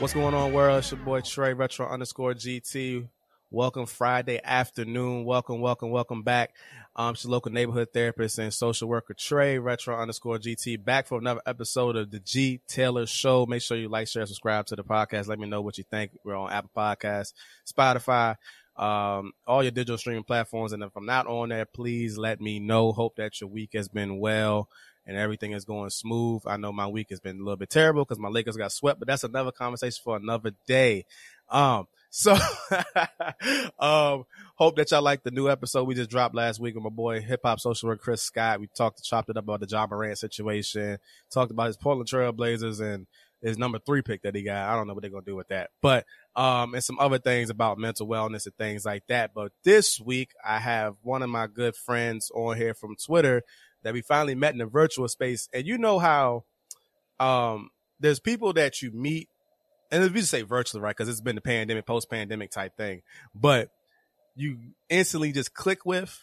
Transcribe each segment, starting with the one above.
What's going on, world? It's your boy Trey Retro underscore GT. Welcome Friday afternoon. Welcome, welcome, welcome back. Um, it's your local neighborhood therapist and social worker Trey Retro underscore GT back for another episode of the G Taylor Show. Make sure you like, share, subscribe to the podcast. Let me know what you think. We're on Apple Podcasts, Spotify, um, all your digital streaming platforms. And if I'm not on there, please let me know. Hope that your week has been well and everything is going smooth. I know my week has been a little bit terrible because my Lakers got swept, but that's another conversation for another day. Um, so, um, hope that y'all like the new episode we just dropped last week with my boy hip hop social worker Chris Scott. We talked, chopped it up about the Ja Morant situation, talked about his Portland Trail Blazers and his number three pick that he got. I don't know what they're gonna do with that, but um, and some other things about mental wellness and things like that. But this week I have one of my good friends on here from Twitter that we finally met in a virtual space. And you know how um, there's people that you meet, and we just say virtually, right? Because it's been the pandemic, post pandemic type thing, but you instantly just click with.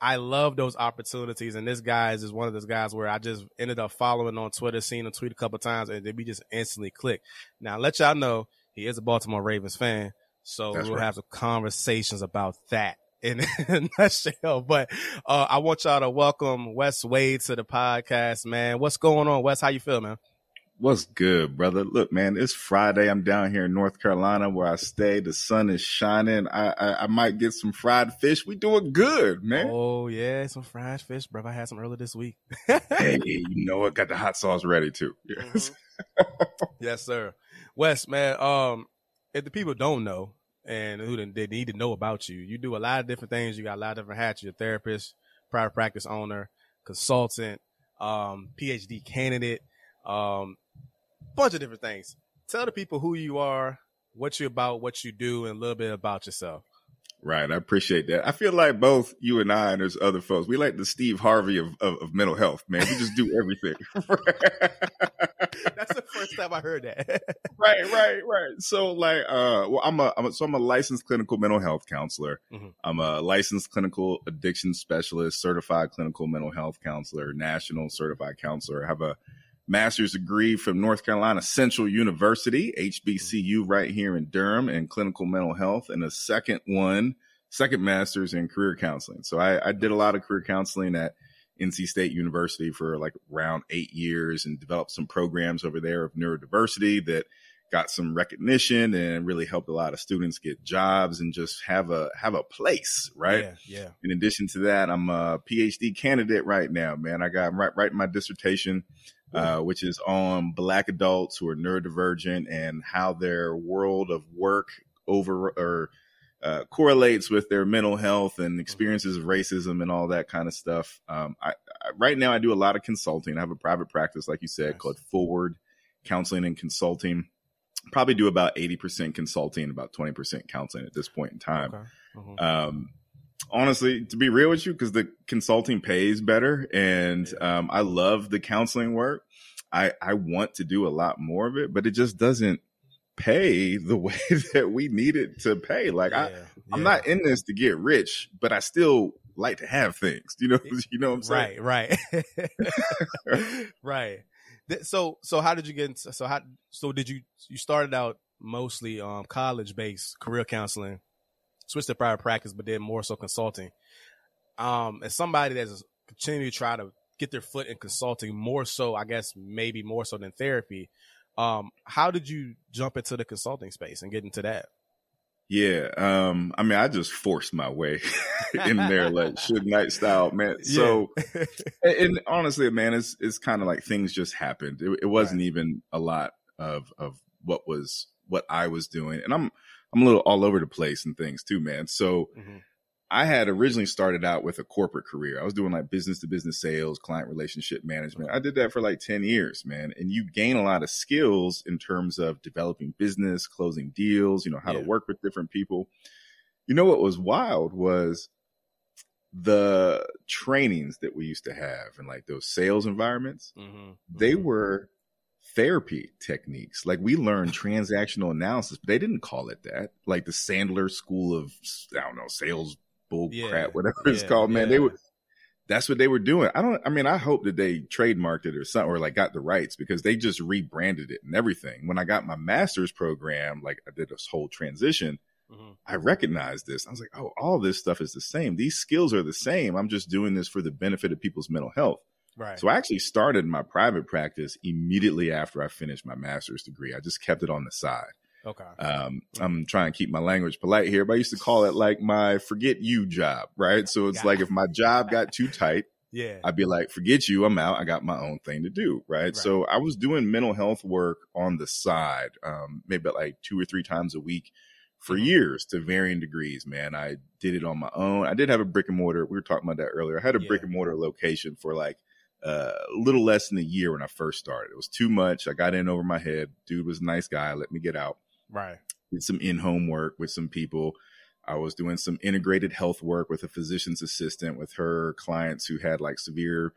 I love those opportunities, and this guy is just one of those guys where I just ended up following on Twitter, seeing him tweet a couple times, and then we just instantly click. Now, let y'all know he is a Baltimore Ravens fan, so That's we'll right. have some conversations about that in a nutshell. But uh, I want y'all to welcome Wes Wade to the podcast, man. What's going on, Wes? How you feel, man? What's good, brother? Look, man, it's Friday. I'm down here in North Carolina where I stay. The sun is shining. I, I, I might get some fried fish. We doing good, man. Oh yeah, some fried fish, bro. I had some earlier this week. hey, you know what? Got the hot sauce ready too. Yes, mm-hmm. yes, sir. Wes, man. Um, if the people don't know, and who they need to know about you. You do a lot of different things. You got a lot of different hats. You're a therapist, private practice owner, consultant, um, PhD candidate, um, bunch of different things. Tell the people who you are, what you're about, what you do, and a little bit about yourself. Right. I appreciate that. I feel like both you and I and there's other folks, we like the Steve Harvey of, of, of mental health, man. We just do everything. That's the first time I heard that. right, right, right. So like uh well I'm a, I'm a so I'm a licensed clinical mental health counselor. Mm-hmm. I'm a licensed clinical addiction specialist, certified clinical mental health counselor, national certified counselor. I have a master's degree from North Carolina Central University, HBCU, right here in Durham, in clinical mental health, and a second one, second master's in career counseling. So I, I did a lot of career counseling at NC State University for like around eight years and developed some programs over there of neurodiversity that got some recognition and really helped a lot of students get jobs and just have a have a place, right? Yeah, yeah. In addition to that, I'm a PhD candidate right now, man. I got I'm right writing my dissertation uh, which is on Black adults who are neurodivergent and how their world of work over or uh, correlates with their mental health and experiences of racism and all that kind of stuff. Um, I, I, right now, I do a lot of consulting. I have a private practice, like you said, nice. called Forward Counseling and Consulting. Probably do about 80% consulting, about 20% counseling at this point in time. Okay. Uh-huh. Um, honestly, to be real with you, because the consulting pays better, and um, I love the counseling work. I I want to do a lot more of it, but it just doesn't pay the way that we need it to pay. Like yeah, I, I'm not in this to get rich, but I still like to have things. You know, you know what I'm saying? Right, right, right. So, so how did you get into? So how? So did you? You started out mostly um college based career counseling switched to private practice, but then more so consulting. Um, as somebody that's continuing to try to get their foot in consulting more so, I guess maybe more so than therapy. Um, how did you jump into the consulting space and get into that? Yeah, um, I mean, I just forced my way in there, like Suge Knight style, man. Yeah. So, and honestly, man, it's it's kind of like things just happened. It, it wasn't right. even a lot of of what was what I was doing, and I'm I'm a little all over the place and things too, man. So mm-hmm. I had originally started out with a corporate career. I was doing like business to business sales, client relationship management. I did that for like 10 years, man. And you gain a lot of skills in terms of developing business, closing deals, you know, how yeah. to work with different people. You know what was wild was the trainings that we used to have in like those sales environments. Mm-hmm. They mm-hmm. were therapy techniques. Like we learned transactional analysis, but they didn't call it that. Like the Sandler School of I don't know sales bull yeah, crap, whatever yeah, it's called. Man, yeah. they were that's what they were doing. I don't. I mean, I hope that they trademarked it or something, or like got the rights because they just rebranded it and everything. When I got my master's program, like I did this whole transition. Mm-hmm. I recognized this. I was like, oh, all this stuff is the same. These skills are the same. I'm just doing this for the benefit of people's mental health. Right. So I actually started my private practice immediately after I finished my master's degree. I just kept it on the side. Okay. Um, I'm trying to keep my language polite here, but I used to call it like my forget you job, right? So it's like if my job got too tight, yeah, I'd be like, forget you, I'm out. I got my own thing to do, right? right. So I was doing mental health work on the side, um, maybe like two or three times a week for mm-hmm. years to varying degrees, man. I did it on my own. I did have a brick and mortar. We were talking about that earlier. I had a yeah. brick and mortar location for like uh, a little less than a year when I first started. It was too much. I got in over my head. Dude was a nice guy. Let me get out. Right. Did some in home work with some people. I was doing some integrated health work with a physician's assistant with her clients who had like severe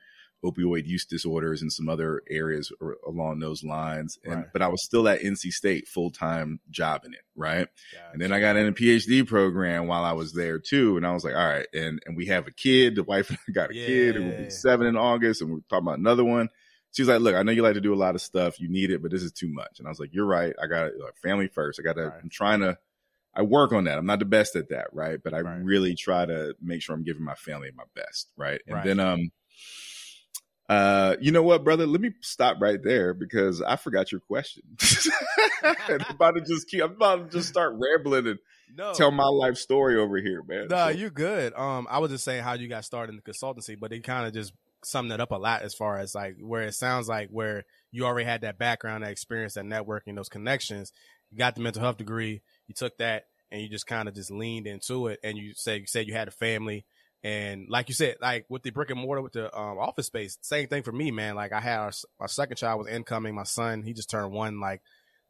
opioid use disorders and some other areas along those lines. And right. but I was still at NC State full time job in it, right? Gotcha. And then I got in a PhD program while I was there too. And I was like, all right, and and we have a kid. The wife and I got a yeah. kid, and we'll be seven in August, and we're talking about another one she's like, look, I know you like to do a lot of stuff. You need it, but this is too much. And I was like, you're right. I got like, family first. I got to, right. I'm trying to, I work on that. I'm not the best at that. Right. But I right. really try to make sure I'm giving my family my best. Right. And then, um, uh, you know what, brother? Let me stop right there because I forgot your question. I'm about to just keep. I'm about to just start rambling and no. tell my life story over here, man. No, so. you're good. Um, I was just saying how you got started in the consultancy, but it kind of just summed it up a lot as far as like where it sounds like where you already had that background, that experience, that networking, those connections. You got the mental health degree. You took that and you just kind of just leaned into it. And you said you said you had a family. And like you said, like with the brick and mortar, with the um, office space, same thing for me, man. Like I had our, our second child was incoming. My son, he just turned one like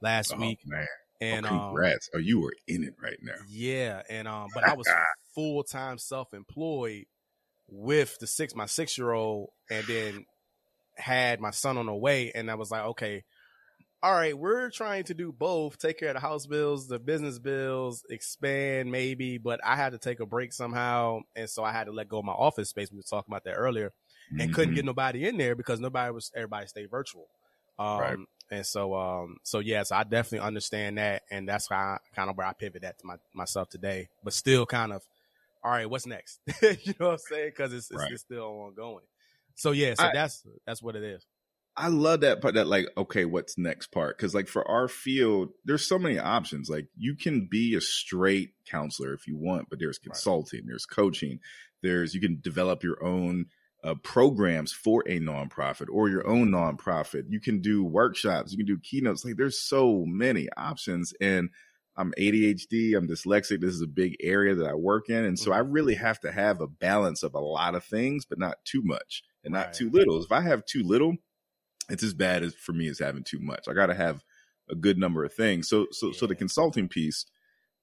last oh, week. Man. And oh, congrats! Um, oh, you were in it right now. Yeah, and um, but I was full time self employed with the six my six year old and then had my son on the way and I was like, okay, all right, we're trying to do both, take care of the house bills, the business bills, expand maybe, but I had to take a break somehow. And so I had to let go of my office space. We were talking about that earlier and mm-hmm. couldn't get nobody in there because nobody was, everybody stayed virtual. Um, right. and so, um, so yes, yeah, so I definitely understand that. And that's how kind of where I pivot at to my, myself today, but still kind of all right, what's next? you know what I'm saying? Because it's, it's, right. it's, still ongoing. So yeah, so I, that's that's what it is. I love that part. That like, okay, what's next part? Because like for our field, there's so many options. Like you can be a straight counselor if you want, but there's consulting, right. there's coaching, there's you can develop your own uh, programs for a nonprofit or your own nonprofit. You can do workshops, you can do keynotes. Like there's so many options, and I'm ADHD, I'm dyslexic. This is a big area that I work in. And so I mm-hmm. really have to have a balance of a lot of things, but not too much and not right. too little. If I have too little, it's as bad as for me as having too much. I got to have a good number of things. So, so, yeah. so the consulting piece,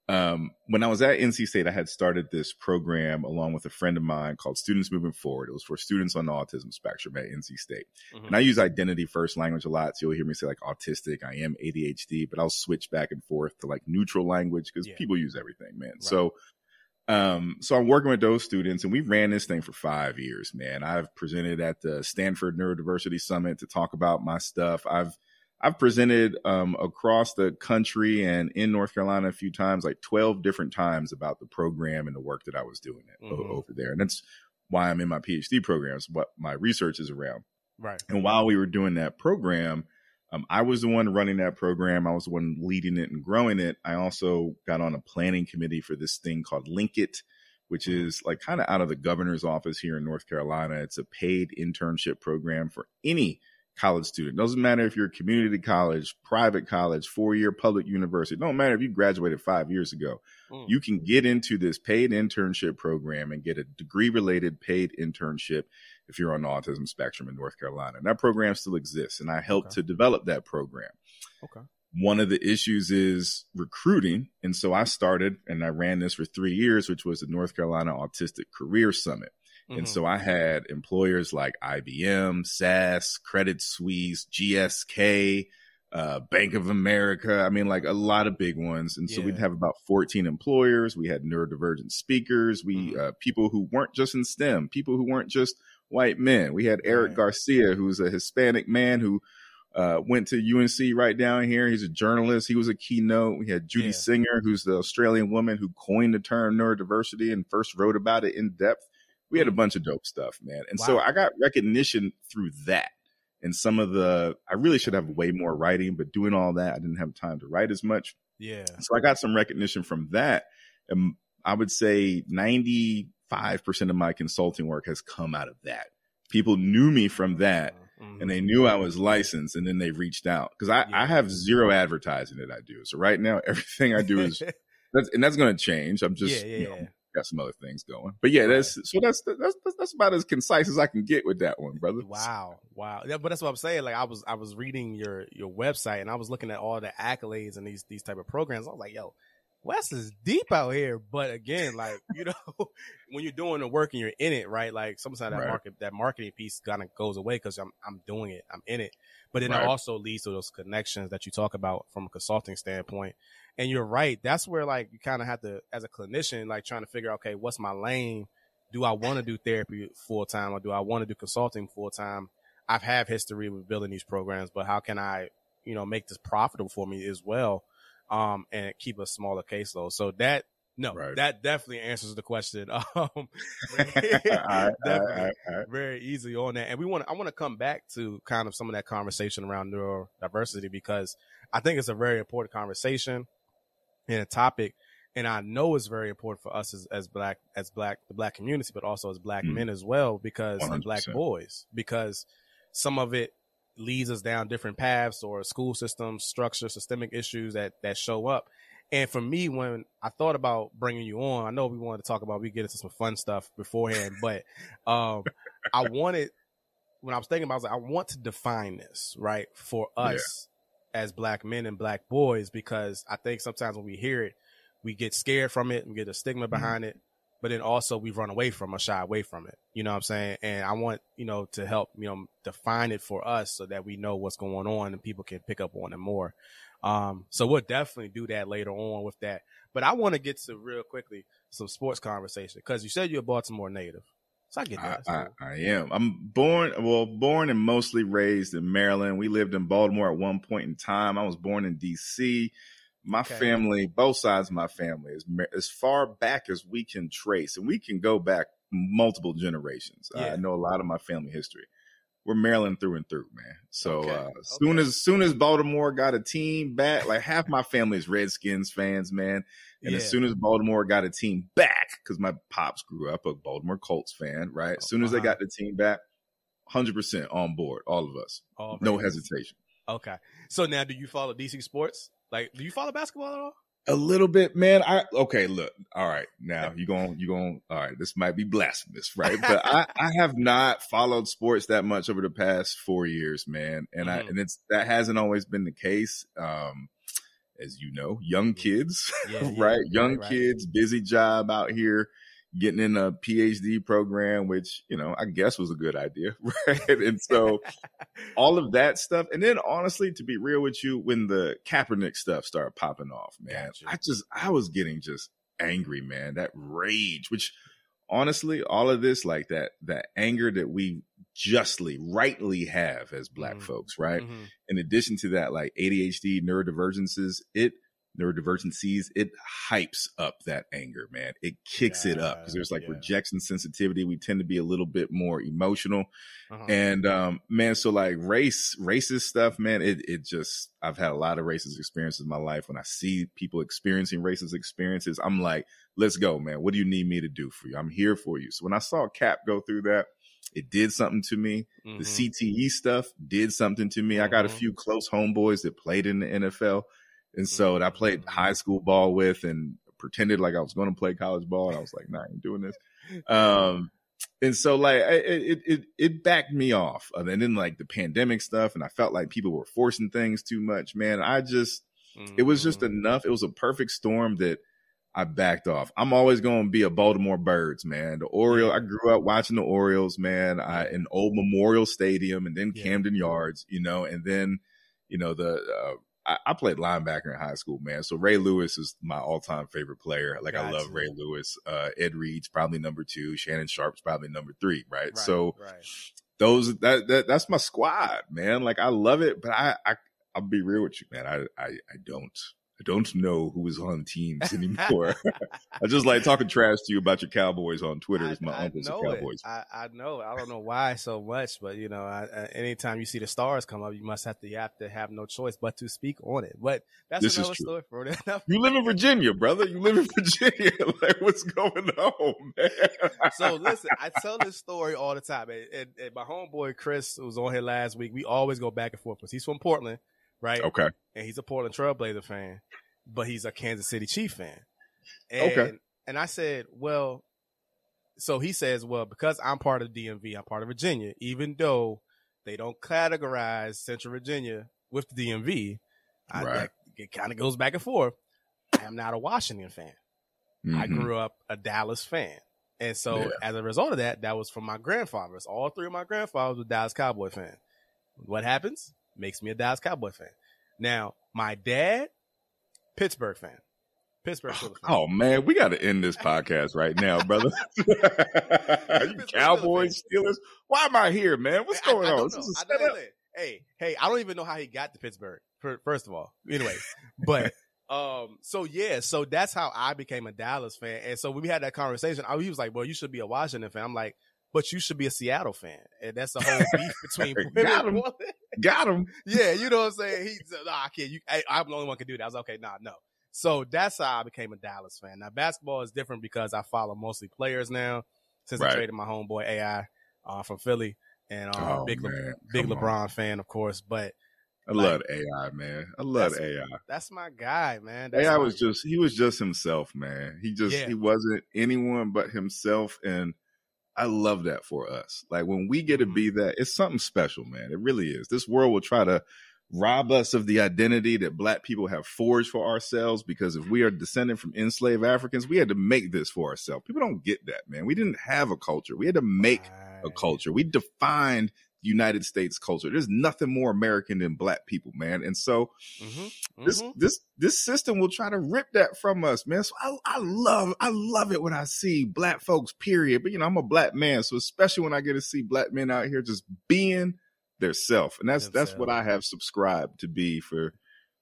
um, when I was at NC State, I had started this program along with a friend of mine called Students Moving Forward. It was for students on the autism spectrum at NC State. Mm-hmm. And I use identity first language a lot. So you'll hear me say like autistic, I am ADHD, but I'll switch back and forth to like neutral language because yeah. people use everything, man. Right. So, um, so I'm working with those students and we ran this thing for five years, man. I've presented at the Stanford Neurodiversity Summit to talk about my stuff. I've I've presented um, across the country and in North Carolina a few times, like 12 different times about the program and the work that I was doing mm-hmm. over there. And that's why I'm in my PhD programs, what my research is around. Right. And while we were doing that program, um, I was the one running that program. I was the one leading it and growing it. I also got on a planning committee for this thing called LiNC-IT, which mm-hmm. is like kind of out of the governor's office here in North Carolina. It's a paid internship program for any – college student. Doesn't matter if you're a community college, private college, four year public university. Don't matter if you graduated five years ago. Mm. You can get into this paid internship program and get a degree related paid internship if you're on the autism spectrum in North Carolina. And that program still exists. And I helped okay. to develop that program. Okay. One of the issues is recruiting. And so I started and I ran this for three years, which was the North Carolina Autistic Career Summit. Mm-hmm. And so I had employers like IBM, SAS, Credit Suisse, GSK, uh, Bank of America. I mean, like a lot of big ones. And so yeah. we'd have about 14 employers. We had neurodivergent speakers. We, mm-hmm. uh, people who weren't just in STEM, people who weren't just white men. We had Eric right. Garcia, who's a Hispanic man who, uh, went to UNC right down here. He's a journalist. He was a keynote. We had Judy yeah. Singer, who's the Australian woman who coined the term neurodiversity and first wrote about it in depth. We had a mm-hmm. bunch of dope stuff, man. And wow. so I got recognition through that and some of the I really should have way more writing, but doing all that, I didn't have time to write as much. Yeah. So I got some recognition from that. And I would say 95% of my consulting work has come out of that. People knew me from that mm-hmm. and they knew I was licensed and then they reached out because I, yeah. I have zero advertising that I do. So right now, everything I do is that's, and that's going to change. I'm just, yeah, yeah, you know, got some other things going. But yeah, that's so that's that's that's about as concise as I can get with that one, brother. Wow, wow. Yeah, but that's what I'm saying. Like I was I was reading your your website and I was looking at all the accolades and these these type of programs. I was like, yo, Wes is deep out here. But again, like you know, when you're doing the work and you're in it, right? Like sometimes that right. market that marketing piece kind of goes away because I'm I'm doing it, I'm in it. But then right. it also leads to those connections that you talk about from a consulting standpoint and you're right. That's where like you kind of have to, as a clinician, like trying to figure out, okay, what's my lane? Do I want to do therapy full time or do I want to do consulting full time? I've had history with building these programs, but how can I, you know, make this profitable for me as well? Um, and keep a smaller caseload. So that, no, right. that definitely answers the question. Um, definitely very easy on that. And we want I want to come back to kind of some of that conversation around neurodiversity because I think it's a very important conversation and a topic. And I know it's very important for us as, as black, as black, the black community, but also as black mm. men as well, because black boys, because some of it leads us down different paths or school systems, structure, systemic issues that, that show up. And for me, when I thought about bringing you on, I know we wanted to talk about, we get into some fun stuff beforehand, but, um, I wanted, when I was thinking about, I was like, I want to define this, right, for us as black men and black boys because I think sometimes when we hear it, we get scared from it and get a stigma mm-hmm. behind mm-hmm. it. But then also we've run away from or shy away from it. You know what I'm saying? And I want, you know, to help, you know, define it for us so that we know what's going on and people can pick up on it more. Um, so we'll definitely do that later on with that. But I want to get to real quickly some sports conversation because you said you're a Baltimore native. So I get that. I, I, I, am. I'm born, well, born and mostly raised in Maryland. We lived in Baltimore at one point in time. I was born in D.C. My okay. family, both sides of my family, is as far back as we can trace, and we can go back multiple generations. Yeah. I know a lot of my family history we're Maryland through and through, man. So okay. uh, soon as soon as Baltimore got a team back, like half my family is Redskins fans, man. And yeah. as soon as Baltimore got a team back, because my pops grew up a Baltimore Colts fan, right? As soon as they uh-huh. got the team back, hundred percent on board, all of us, all no hesitation. Okay. So now, do you follow DC sports? Like, do you follow basketball at all? A little bit, man. I okay. Look, all right. Now you going you going. All right. This might be blasphemous, right? But I I have not followed sports that much over the past four years, man. And mm-hmm. I and it's that hasn't always been the case. Um, as you know, young kids, yeah, right? Yeah, young right, kids, busy job out here getting in a PhD program, which, you know, I guess was a good idea. Right. and so all of that stuff. And then honestly, to be real with you, when the Kaepernick stuff started popping off, man, gotcha. I just, I was getting just angry, man, that rage, which honestly, all of this, like that, that anger that we justly, rightly have as black mm-hmm. folks, right? Mm-hmm. In addition to that, like ADHD, neurodivergences, it, neurodivergencies, it hypes up that anger, man. It kicks yeah, it up because there's like yeah. rejection sensitivity. We tend to be a little bit more emotional. Uh-huh. And um, man, so like race, racist stuff, man, it it just I've had a lot of racist experiences in my life. When I see people experiencing racist experiences, I'm like, let's go, man. What do you need me to do for you? I'm here for you. So when I saw Cap go through that, it did something to me. Mm-hmm. The CTE stuff did something to me. Mm-hmm. I got a mm-hmm. few close homeboys that played in the NFL and so that I played mm-hmm. high school ball with and pretended like I was going to play college ball. And I was like, nah, I ain't doing this. Um, and so like it, it, it backed me off. And then like the pandemic stuff. And I felt like people were forcing things too much, man. I just, mm-hmm. it was just mm-hmm. enough. It was a perfect storm that I backed off. I'm always going to be a Baltimore Birds, man. The Orioles, I grew up watching the Orioles, man, I, in old Memorial Stadium and then Camden Yards, you know, and then, you know the uh, I, I, played linebacker in high school, man. So Ray Lewis is my all time favorite player. Like gotcha. I love Ray Lewis. Uh, Ed Reed's probably number two. Shannon Sharpe's probably number three. Right. right so right. those that, that that's my squad, man. Like I love it, but I I I'll be real with you, man. I I, I don't don't know who is on teams anymore. I just like talking trash to you about your Cowboys on Twitter. Is my I uncle's Cowboys. I, I, know. I don't know why so much, but you know, I, anytime you see the stars come up, you must have to you have to have no choice but to speak on it. But that's this another story for it. you live in Virginia, brother. You live in Virginia. like, what's going on, man? so listen, I tell this story all the time, and, and, and my homeboy Chris who was on here last week. We always go back and forth because he's from Portland right? Okay. And he's a Portland Trailblazer fan, but he's a Kansas City Chief fan. And, okay. And I said, well, so he says, well, because I'm part of DMV, I'm part of Virginia, even though they don't categorize Central Virginia with the DMV, I, right. it kind of goes back and forth. I am not a Washington fan. Mm-hmm. I grew up a Dallas fan. And so yeah. as a result of that, that was from my grandfathers. All three of my grandfathers were Dallas Cowboy fans. What happens? Makes me a Dallas Cowboy fan. Now, my dad, Pittsburgh fan. Pittsburgh oh, oh, man, we got to end this podcast right now, brother. Are you cowboys, Steelers. Why am I here, man? What's going I, I on? Hey, hey, I don't even know how he got to Pittsburgh. First of all, anyway, but um, so yeah, so that's how I became a Dallas fan. And so when we had that conversation, I, he was like, "Well, you should be a Washington fan." I'm like, but you should be a Seattle fan. And that's the whole beef between. Got him. Yeah, you know what I'm saying? He's nah, I can't. You, I, am the only one can do that. I was like, okay, nah, no. So that's how I became a Dallas fan. Now basketball is different because I follow mostly players now since right. I traded my homeboy AI uh, from Philly and uh, oh, big Le- big LeBron on. fan, of course. But I like, love AI, man. I love that's, AI. That's my guy, man. That's AI was just he was just himself, man. He just yeah. he wasn't anyone but himself, and I love that for us. Like when we get to mm-hmm. be that, it's something special, man. It really is. This world will try to rob us of the identity that black people have forged for ourselves because if we are descended from enslaved Africans, we had to make this for ourselves. People don't get that, man. We didn't have a culture. We had to make a culture. We defined United States culture. There's nothing more American than black people, man. And so mm-hmm, mm-hmm. this this this system will try to rip that from us, man. So I, I love I love it when I see black folks, period. But you know, I'm a black man, so especially when I get to see black men out here just being their self. And that's that's what I have subscribed to be for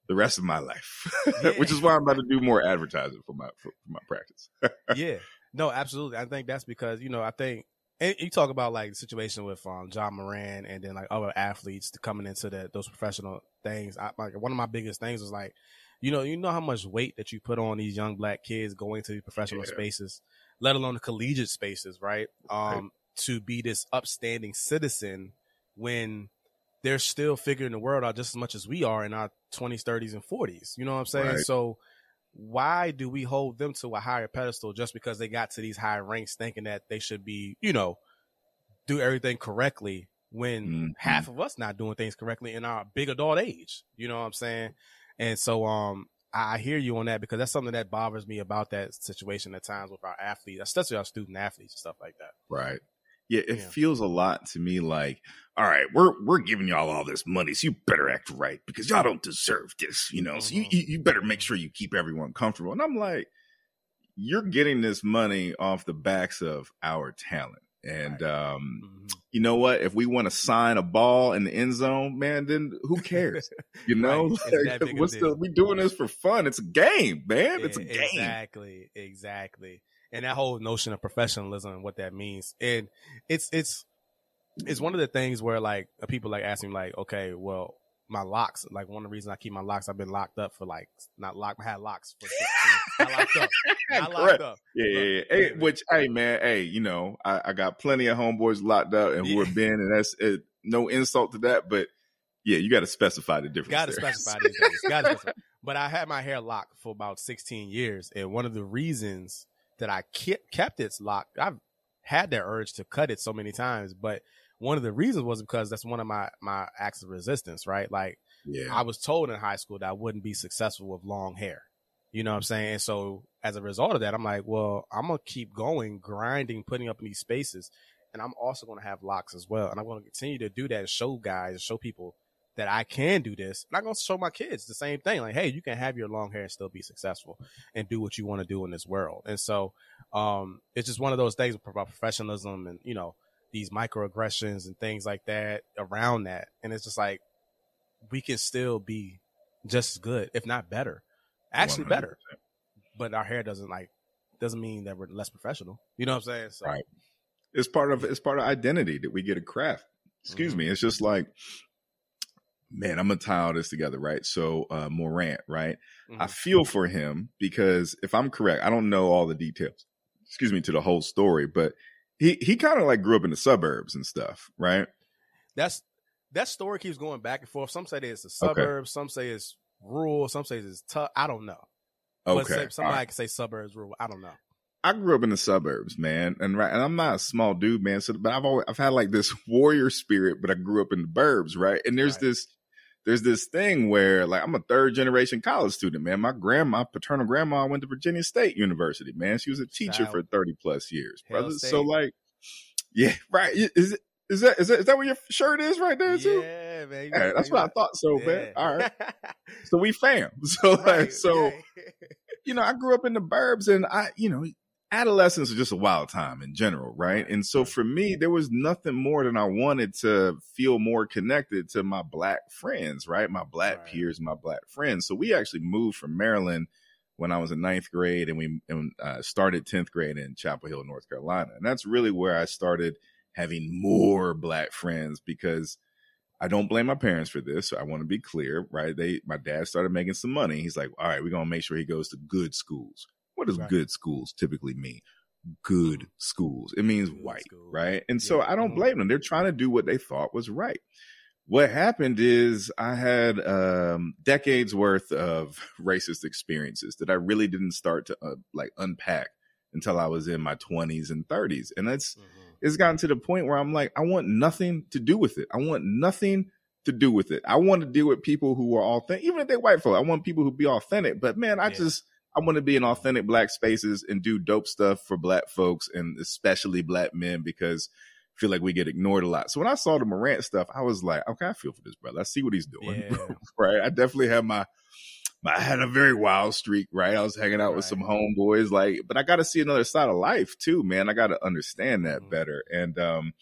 the rest of my life. Yeah. Which is why I'm about to do more advertising for my for, for my practice. yeah. No, absolutely. I think that's because, you know, I think and you talk about like the situation with um, Ja Morant and then like other athletes coming into that those professional things. I, like one of my biggest things was like, you know, you know how much weight that you put on these young black kids going to these professional yeah. spaces, let alone the collegiate spaces, right? Um, right. to be this upstanding citizen when they're still figuring the world out just as much as we are in our 20s, 30s, and 40s. You know what I'm saying? Right. So why do we hold them to a higher pedestal just because they got to these high ranks thinking that they should be, you know, do everything correctly when mm-hmm. half of us not doing things correctly in our big adult age. You know what I'm saying? And so um I hear you on that because that's something that bothers me about that situation at times with our athletes, especially our student athletes and stuff like that. Right. Yeah, it yeah. feels a lot to me like, all right, we're we're giving y'all all this money, so you better act right because y'all don't deserve this, you know. Mm-hmm. So you, you better make sure you keep everyone comfortable. And I'm like, you're getting this money off the backs of our talent. And um, mm-hmm. you know what? If we want to sign a ball in the end zone, man, then who cares? You know, right. like, what's the? We doing this for fun. It's a game, man. It's a game. Exactly, exactly and that whole notion of professionalism and what that means. And it's it's it's one of the things where like people like asking like, okay, well, my locks, like one of the reasons I keep my locks, I've been locked up for like not locked, I had locks for 16. I locked up. I locked up. Yeah, yeah, yeah. Hey, which hey man, hey, you know, I, I got plenty of homeboys locked up and who have been, and that's it, no insult to that, but yeah, you got to specify the difference. Got to specify these days. Got to specify. But I had my hair locked for about 16 years, and one of the reasons that I kept its locked. I've had that urge to cut it so many times, but one of the reasons was because that's one of my my acts of resistance, right? Like yeah. I was told in high school that I wouldn't be successful with long hair. You know what I'm saying? And so as a result of that, I'm like, well, I'm gonna keep going, grinding, putting up in these spaces, and I'm also gonna have locks as well, and I'm gonna continue to do that and show guys, show people that I can do this. And I'm going to show my kids the same thing. Like, hey, you can have your long hair and still be successful and do what you want to do in this world. And so, um, it's just one of those things about professionalism and, you know, these microaggressions and things like that around that. And it's just like, we can still be just as good, if not better, actually 100%. better. But our hair doesn't like, doesn't mean that we're less professional. You know what I'm saying? So, right. It's part of, it's part of identity that we get a craft. Excuse mm-hmm. me. It's just like, man, I'm gonna tie all this together, right? So uh Morant, right? Mm-hmm. I feel for him because if I'm correct, I don't know all the details, excuse me, to the whole story, but he he kind of like grew up in the suburbs and stuff, right? That's that story keeps going back and forth. Some say it's the suburbs, okay. some say it's rural, some say it's tough. I don't know. Okay, somebody right. can say suburbs, rural. I don't know. I grew up in the suburbs, man, and right, and I'm not a small dude, man. So, but I've always I've had like this warrior spirit, but I grew up in the burbs, right? And there's right. this there's this thing where like I'm a third generation college student, man. My grandma, paternal grandma went to Virginia State University, man. She was a teacher for 30 plus years, brother. So like, yeah, right. Is it, is that, is that, is that what your shirt is right there too? Yeah, man. Yeah, that's what I thought so, yeah. man. All right. so we fam. So right, like, so, you know, I grew up in the burbs and I, you know, adolescence is just a wild time in general, right? And so for me, there was nothing more than I wanted to feel more connected to my black friends, right? My black right. peers, my black friends. So we actually moved from Maryland when I was in ninth grade, and we and, uh, started tenth grade in Chapel Hill, North Carolina, and that's really where I started having more black friends because. I don't blame my parents for this. So I want to be clear, right? They, my dad started making some money. He's like, all right, we're going to make sure he goes to good schools, what does right. good schools typically mean? Good mm-hmm. schools. It means good white, school. right? And yeah. so I don't mm-hmm. blame them. They're trying to do what they thought was right. What happened is I had um, decades worth of racist experiences that I really didn't start to uh, like unpack until I was in my 20s and 30s. And it's mm-hmm. it's gotten to the point where I'm like, I want nothing to do with it. I want nothing to do with it. I want to deal with people who are authentic, even if they're white folk. I want people who be authentic. But man, I yeah. just I want to be in authentic black spaces and do dope stuff for black folks and especially black men because I feel like we get ignored a lot. So when I saw the Morant stuff, I was like, okay, I feel for this brother. I see what he's doing. Yeah. right. I definitely have my, my, I had a very wild streak, right? I was hanging out right. with some homeboys, like, but I got to see another side of life too, man. I got to understand that mm-hmm. better. And, um,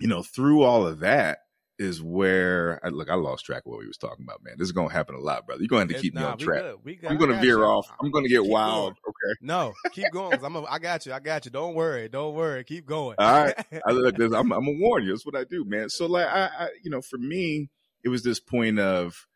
you know, through all of that, is where I, look. I lost track of what we was talking about, man. This is gonna happen a lot, brother. You're gonna have to keep nah, me on track. Good. I'm gonna veer you. off. I'm gonna get keep wild. Going. Okay. No, keep going. I'm. A, I got you. I got you. Don't worry. Don't worry. Keep going. All right. I look. This, I'm. I'm gonna warn you. That's what I do, man. So like, I, I, you know, for me, it was this point of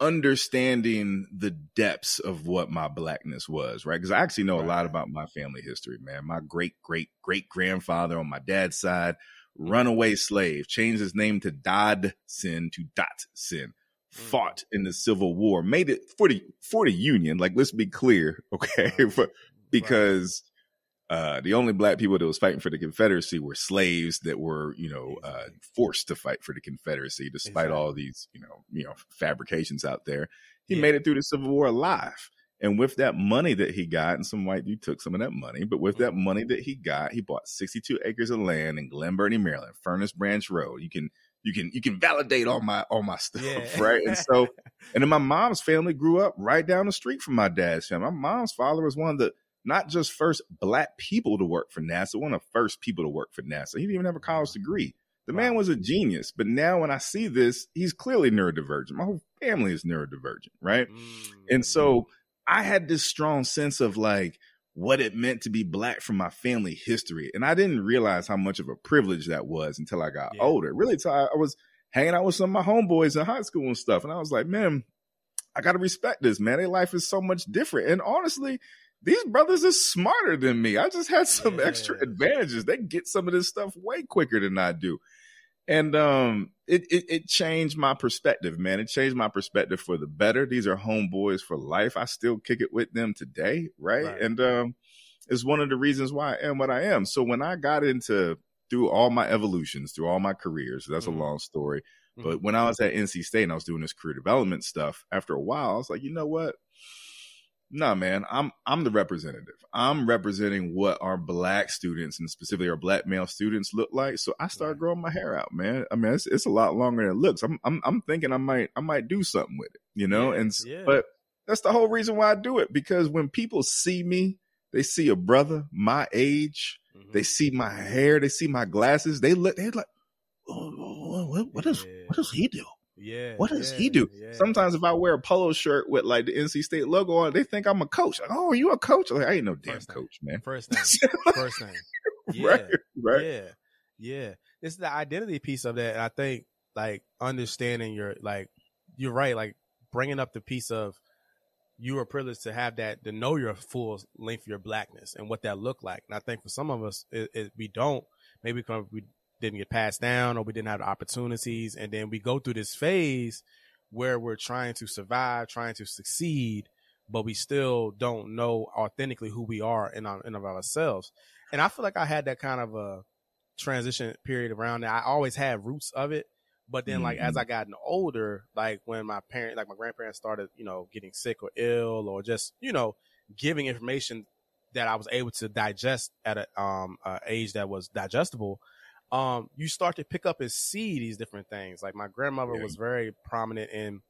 understanding the depths of what my blackness was, right? Because I actually know a lot about my family history, man. My great great great grandfather on my dad's side runaway slave, changed his name to Dodson to Dotson, mm. fought in the Civil War, made it for the for the Union. Like, let's be clear, okay? because uh, the only black people that was fighting for the Confederacy were slaves that were, you know, uh, forced to fight for the Confederacy, despite exactly. all these, you know, you know, fabrications out there. He yeah. made it through the Civil War alive. And with that money that he got, and some white dude took some of that money, but with that mm-hmm. money that he got, he bought 62 acres of land in Glen Burnie, Maryland, Furnace Branch Road. You can you can you can validate all my all my stuff, yeah. right? And so, and then my mom's family grew up right down the street from my dad's family. My mom's father was one of the not just first black people to work for NASA, one of the first people to work for NASA. He didn't even have a college degree. The man was a genius, but now when I see this, he's clearly neurodivergent. My whole family is neurodivergent, right? Mm. And so I had this strong sense of like what it meant to be black from my family history. And I didn't realize how much of a privilege that was until I got yeah. older. Really, until I, I was hanging out with some of my homeboys in high school and stuff. And I was like, man, I got to respect this, man. Their life is so much different. And honestly, these brothers are smarter than me. I just had some yeah. extra advantages. They get some of this stuff way quicker than I do and um it, it, it changed my perspective man it changed my perspective for the better these are homeboys for life i still kick it with them today right, right. and um it's one of the reasons why i am what i am so when i got into through all my evolutions through all my careers that's mm-hmm. a long story mm-hmm. but when i was at nc state and i was doing this career development stuff after a while i was like you know what nah, man, I'm I'm the representative. I'm representing what our black students and specifically our black male students look like. So I started growing my hair out, man. I mean, it's, it's a lot longer than it looks. I'm I'm I'm thinking I might I might do something with it, you know. Yeah, and yeah. but that's the whole reason why I do it because when people see me, they see a brother my age. Mhm. They see my hair. They see my glasses. They look. They're like, oh, what, what does Yeah. what does he do? Yeah. What does yeah, he do? yeah. Sometimes if I wear a polo shirt with like the NC State logo on, it, they think I'm a coach. Like, oh, are you a coach? Like, I ain't no damn First coach, man. First thing. First thing. Yeah. right, right. Yeah. Yeah. It's the identity piece of that. And I think like understanding your, like, you're right. Like bringing up the piece of you are privileged to have that, to know your full length of your blackness and what that looked like. And I think for some of us, it, it, we don't, maybe because we didn't get passed down or we didn't have the opportunities. And then we go through this phase where we're trying to survive, trying to succeed, but we still don't know authentically who we are in, our, in of ourselves. And I feel like I had that kind of a transition period around that. I always had roots of it. But then, like, as Mhm. I gotten older, like when my parent, like my grandparents started, you know, getting sick or ill or just, you know, giving information that I was able to digest at a um a age that was digestible, um, you start to pick up and see these different things. Like my grandmother Yeah. was very prominent in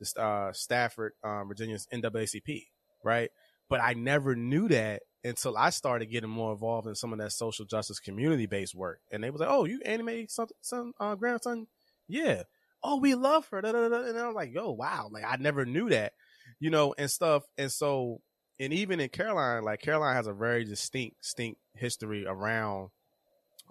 the uh, Stafford, um, Virginia's NAACP, right? But I never knew that until I started getting more involved in some of that social justice community based work. And they was like, "Oh, you animate some some uh, grandson? Yeah. Oh, we love her." Da, da, da. And I was like, "Yo, wow!" Like I never knew that, you know, and stuff. And so, and even in Caroline, like Caroline has a very distinct, distinct history around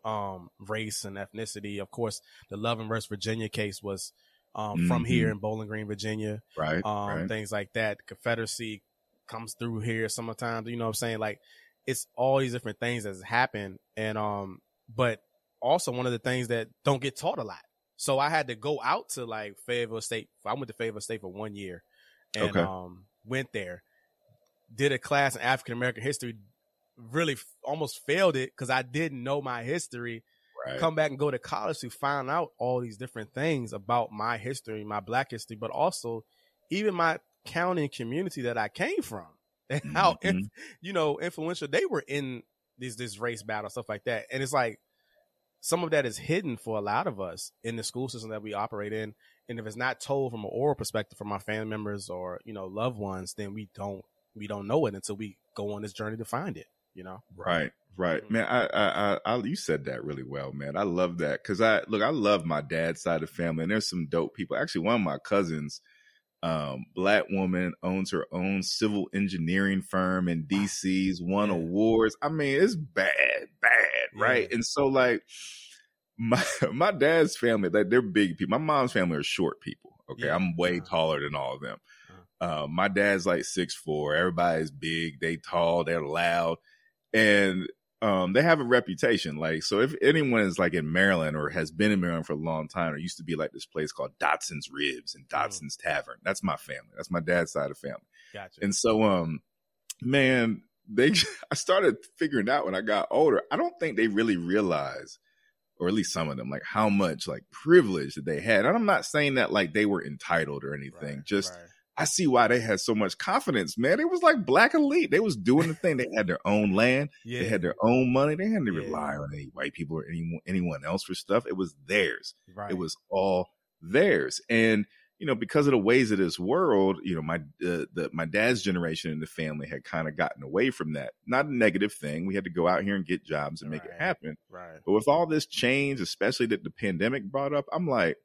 um race and ethnicity. Of course, the Loving versus Virginia case was um from Mhm. here in Bowling Green, Virginia Right, um, right. things like that. Confederacy comes through here sometimes, you know what I'm saying? Like it's all these different things that's happened. And um, but also one of the things that don't get taught a lot. So I had to go out to like Fayetteville State. I went to Fayetteville State for one year and Okay. um went there, did a class in African American history, really f- almost failed it because I didn't know my history right. come back and go to college to find out all these different things about my history, my black history, but also even my county and community that I came from and how, Mhm. inf- you know, influential they were in this, this race battle, stuff like that. And it's like some of that is hidden for a lot of us in the school system that we operate in. And if it's not told from an oral perspective from our family members or, you know, loved ones, then we don't, we don't know it until we go on this journey to find it, you know? Right, right, Mhm. man. I, I, I, I, you said that really well, man. I love that because I look, I love my dad's side of family, and there's some dope people. Actually, one of my cousins, um, black woman, owns her own civil engineering firm in DC's, won Yeah. awards. I mean, it's bad, bad, right? Yeah. And so, like, my my dad's family, like, they're big people. My mom's family are short people. Okay, Yeah. I'm way Uh-huh. taller than all of them. Uh, my dad's like six four. Everybody's big. They tall. They're loud, and um, they have a reputation. Like so, if anyone is like in Maryland or has been in Maryland for a long time, or used to be like this place called Dotson's Ribs and Dotson's Tavern. That's my family. That's my dad's side of family. Gotcha. And so, um, man, they I started figuring out when I got older. I don't think they really realize, or at least some of them, like how much like privilege that they had. And I'm not saying that like they were entitled or anything. Right, Just right. I see why they had so much confidence, man. It was like black elite. They was doing the thing. They had their own land. yeah. They had their own money. They hadn't to Yeah. rely on any white people or anyone anyone else for stuff. It was theirs. right. It was all theirs. And you know, because of the ways of this world, you know, my uh, the my dad's generation in the family had kind of gotten away from that. Not a negative thing. We had to go out here and get jobs and make it happen. right. But with all this change, especially that the pandemic brought up, I'm like,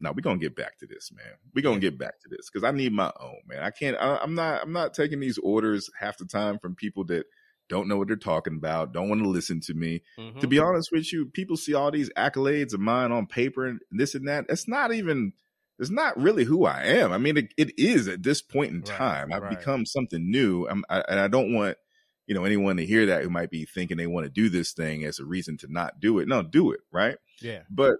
no, we're gonna get back to this, man. We're gonna get back to this because I need my own, man. I can't. I, I'm not. I'm not taking these orders half the time from people that don't know what they're talking about, don't want to listen to me. To Mhm. be honest with you, people see all these accolades of mine on paper and this and that. It's not even. It's not really who I am. I mean, it, it is at this point in Right, time. I've right. become something new, I'm, I, and I don't want you know anyone to hear that who might be thinking they want to do this thing as a reason to not do it. No, do it, right? yeah. But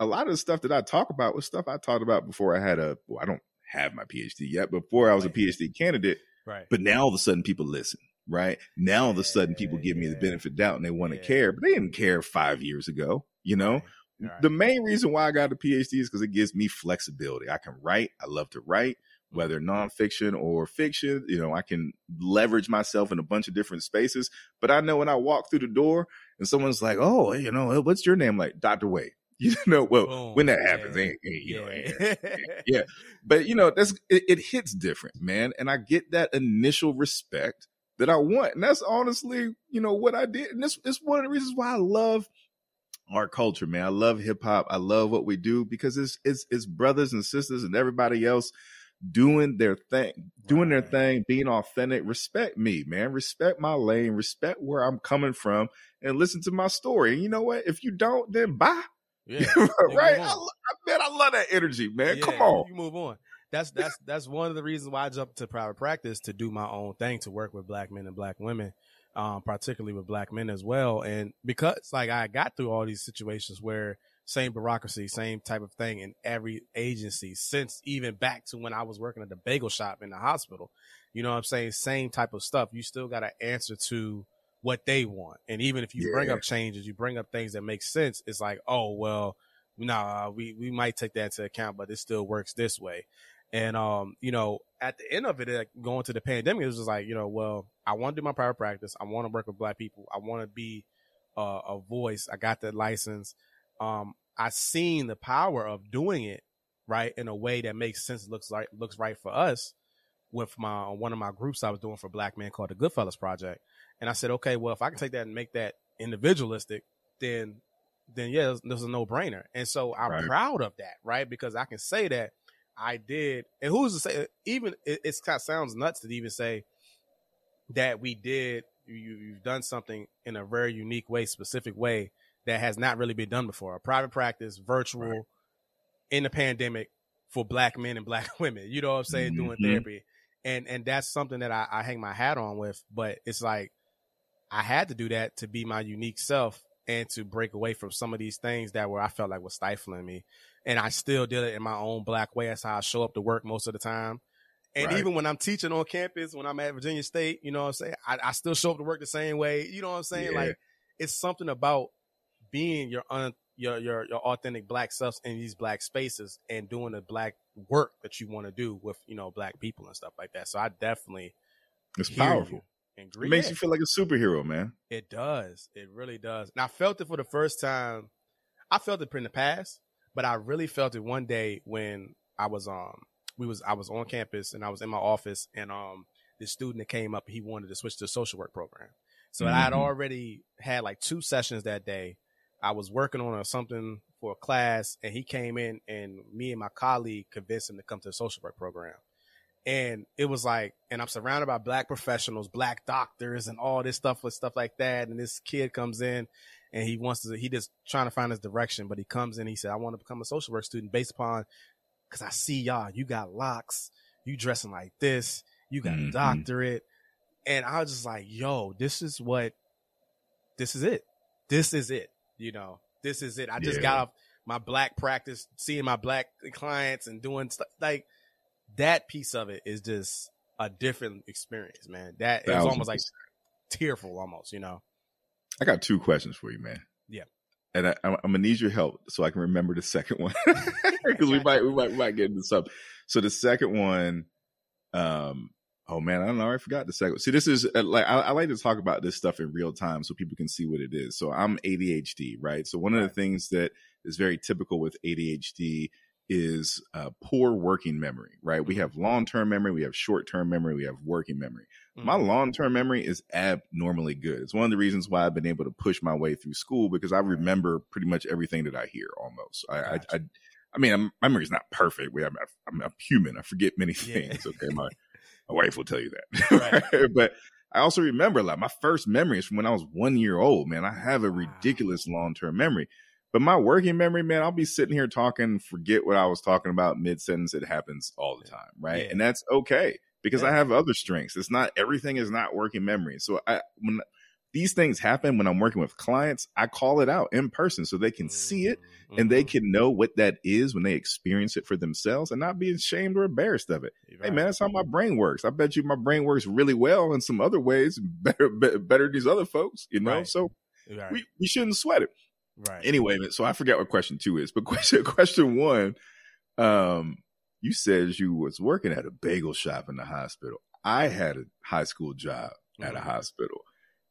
a lot of the stuff that I talk about was stuff I talked about before I had a. Well, I don't have my PhD yet. Before I was a PhD candidate, Right. but now all of a sudden people listen, right? Now all of a sudden people give me the benefit of doubt and they want to Yeah. care, but they didn't care five years ago, you know? Right. The main reason why I got a PhD is because it gives me flexibility. I can write. I love to write. Mm-hmm. whether nonfiction or fiction. You know, I can leverage myself in a bunch of different spaces. But I know when I walk through the door and someone's like, "Oh, you know, what's your name?" Like Dr. Wade. You know, well, Boom. when that happens, yeah. you know, yeah. yeah. But you know, that's it, it hits different, man. And I get that initial respect that I want, and that's honestly, you know, what I did. And this is one of the reasons why I love our culture, man. I love hip hop. I love what we do because it's it's it's brothers and sisters and everybody else doing their thing, doing right. their thing, being authentic. Respect me, man. Respect my lane. Respect where I'm coming from, and listen to my story. And you know what? If you don't, then bye. Yeah, right. I, I, man, I love that energy, man. Yeah, Come on, you move on. That's that's that's one of the reasons why I jumped to private practice to do my own thing to work with black men and black women um, particularly with black men as well. And because like I got through all these situations where same bureaucracy, same type of thing in every agency since even back to when I was working at the bagel shop in the hospital. You know what I'm saying? Same type of stuff. You still got to answer to what they want. And even if you yeah. bring up changes, you bring up things that make sense, it's like, oh, well, nah, we, we might take that into account, but it still works this way. And, um, you know, at the end of it, like going to the pandemic, it was just like, you know, well, I want to do my private practice. I want to work with black people. I want to be uh, a voice. I got that license. Um, I seen the power of doing it right in a way that makes sense. Looks like looks right for us. With my one of my groups I was doing for Black Men called the Goodfellas Project, and I said, okay, well, if I can take that and make that individualistic, then then yeah, this is a no brainer. And so I'm right. proud of that, right? Because I can say that I did. And who's to say? Even it, it's kind of sounds nuts to even say that we did. You, you've done something in a very unique way, specific way that has not really been done before. A private practice, virtual, right. in the pandemic for black men and black women. You know what I'm saying? Mm-hmm. Doing therapy, and and that's something that I, I hang my hat on with. But it's like I had to do that to be my unique self and to break away from some of these things that were I felt like was stifling me and I still did it in my own black way. That's how I show up to work most of the time. And right. even when I'm teaching on campus, when I'm at Virginia State, you know what I'm saying? I, I still show up to work the same way. You know what I'm saying? Yeah. Like it's something about being your un, your your your authentic black self in these black spaces and doing the black work that you want to do with you know black people and stuff like that. So I definitely it's powerful. It makes you feel like a superhero, man. It does. It really does. And I felt it for the first time. I felt it in the past, but I really felt it one day when I was um we was I was on campus and I was in my office and um this student that came up he wanted to switch to a social work program. So mm-hmm. I had already had like two sessions that day. I was working on a, something for a class and he came in and me and my colleague convinced him to come to the social work program. And it was like, and I'm surrounded by black professionals, black doctors and all this stuff with stuff like that. And this kid comes in and he wants to he just trying to find his direction but he comes in he said i want to become a social work student based upon because i see y'all you got locks you dressing like this you got mm-hmm. a doctorate and i was just like yo this is what this is it this is it you know this is it i just yeah. got off my black practice seeing my black clients and doing stuff like that piece of it is just a different experience man that it was almost like tearful almost you know I got two questions for you, man. Yeah. And I, am gonna need your help so I can remember the second one because we might we might we might get into something. So the second one, um, oh man, I don't know, I forgot the second. See, this is uh, like I, I, like to talk about this stuff in real time so people can see what it is. So I'm ADHD, right? So one of the things that is very typical with ADHD is uh, poor working memory, right? We mm-hmm. have long term memory, we have short term memory, we have working memory. Mm-hmm. My long term memory is abnormally good. It's one of the reasons why I've been able to push my way through school because I remember pretty much everything that I hear almost. I, gotcha. I, I, I, mean, I'm, my memory is not perfect. We, I'm, I'm, a human. I forget many things. Yeah. Okay. My, my wife will tell you that. Right. but I also remember like my first memory is from when I was one year old, man. I have a ridiculous long term memory. But my working memory, man, I'll be sitting here talking, forget what I was talking about mid sentence. It happens all the time, right? Yeah. And that's okay because yeah. I have other strengths. It's not everything is not working memory. So I when these things happen when I'm working with clients, I call it out in person so they can see it mm-hmm. and they mm-hmm. can know what that is when they experience it for themselves and not be ashamed or embarrassed of it. Right. Hey man, that's how my brain works. I bet you my brain works really well in some other ways, better better, better than these other folks, you know? Right. So right. we, we shouldn't sweat it. Right. Anyway, so I forget what question two is, but question question one, um, you said you was working at a bagel shop in the hospital. I had a high school job at a Mhm. hospital,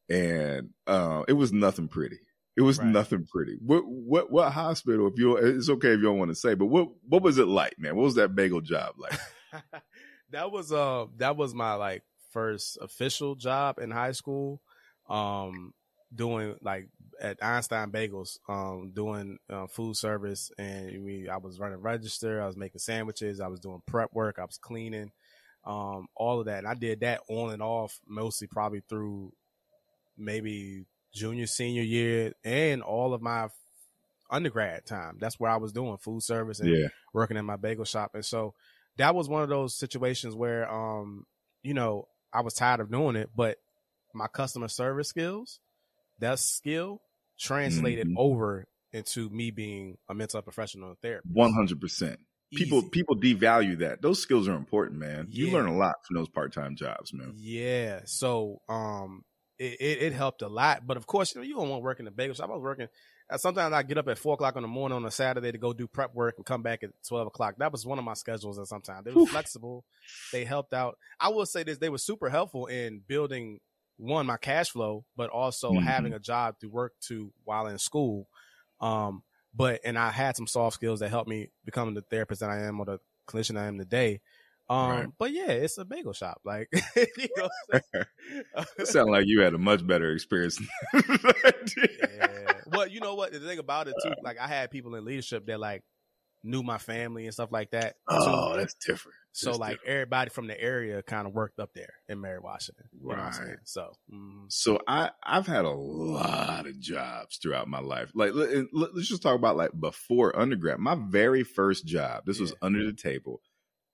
and uh, it was nothing pretty. It was Right. nothing pretty. What what what hospital? If you, it's okay if you don't want to say, but what what was it like, man? What was that bagel job like? that was uh that was my like first official job in high school. Um doing like at Einstein Bagels, um doing uh, food service and we I was running register, I was making sandwiches, I was doing prep work, I was cleaning, um all of that. And I did that on and off mostly probably through maybe junior senior year and all of my undergrad time. That's where I was doing food service and yeah, working in my bagel shop. And so that was one of those situations where, um, you know, I was tired of doing it, but my customer service skills, that skill translated Mhm. over into me being a mental health professional in therapy. one hundred percent. People people devalue that. Those skills are important, man. You learn a lot from those part time jobs, man. Yeah. So um it, it, it helped a lot. But of course, you know, you don't want to work in the bagel shop. I was working uh, sometimes I get up at four o'clock in the morning on a Saturday to go do prep work and come back at twelve o'clock. That was one of my schedules and sometimes they were flexible. They helped out. I will say this, they were super helpful in building one, my cash flow, but also Mhm. having a job to work to while in school. Um, but and I had some soft skills that helped me become the therapist that I am or the clinician I am today. Um, Right. but yeah, it's a bagel shop. Like, you know, what I'm It saying? sounded like you had a much better experience. yeah. Well, you know what? The thing about it too, like I had people in leadership that like knew my family and stuff like that. Oh, too. that's different. so That's like different. everybody from the area kind of worked up there in Mary Washington. You know what I'm Right. So mm, So I I've had a lot of jobs throughout my life. Like let, us just talk about like before undergrad. My very first job. This was Yeah. under the table.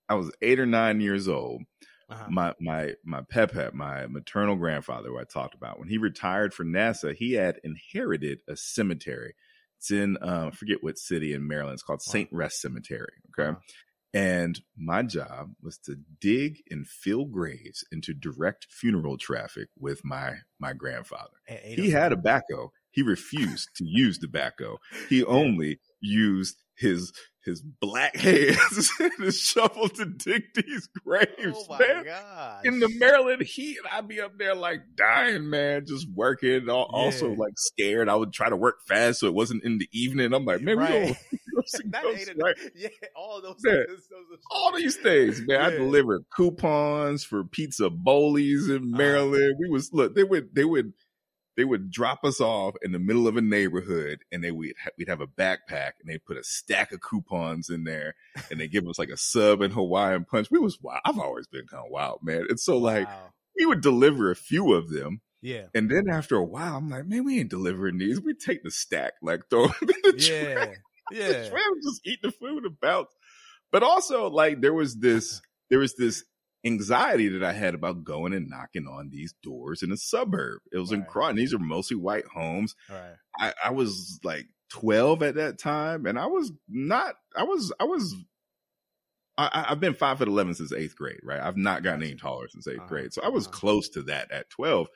I was eight or nine years old. uh-huh. My my my pep pep, my maternal grandfather, who I talked about, when he retired from NASA, he had inherited a cemetery. It's in uh, I forget what city in Maryland. It's called Wow. Saint Rest Cemetery. Okay. Uh-huh. And my job was to dig and fill graves into direct funeral traffic with my my grandfather. At He had a backhoe. He refused to use the backhoe. He only used his his black hands and his shovel to dig these graves, Oh my man. god! In the Maryland heat, I'd be up there like dying, man, just working. Al- Also, Yeah. like scared. I would try to work fast so it wasn't in the evening. I'm like, man, we right. don't. Those- eight right? Yeah, all those. Yeah. those, those all these things, man. I delivered coupons for Pizza Boli's Uh-huh. in Maryland. we was look, they would they would they would drop us off in the middle of a neighborhood and they would ha- we'd have a backpack and they put a stack of coupons in there and they give us like a sub and Hawaiian punch. We was wild. I've always been kind of wild, man. And so like Wow. we would deliver a few of them Yeah. and then after a while I'm like, man, we ain't delivering these. We take the stack, like throw them in the trash Yeah. the Yeah. just eat the food and bounce. But also, like there was this, there was this anxiety that I had about going and knocking on these doors in a suburb. It was in Right. Crofton. These are mostly white homes. Right. I, I was like 12 at that time, and I was not. I was. I was. I, I've been five foot eleven since eighth grade, right? I've not gotten any taller since 8th Uh-huh, grade, so I was uh-huh. close to that at twelve.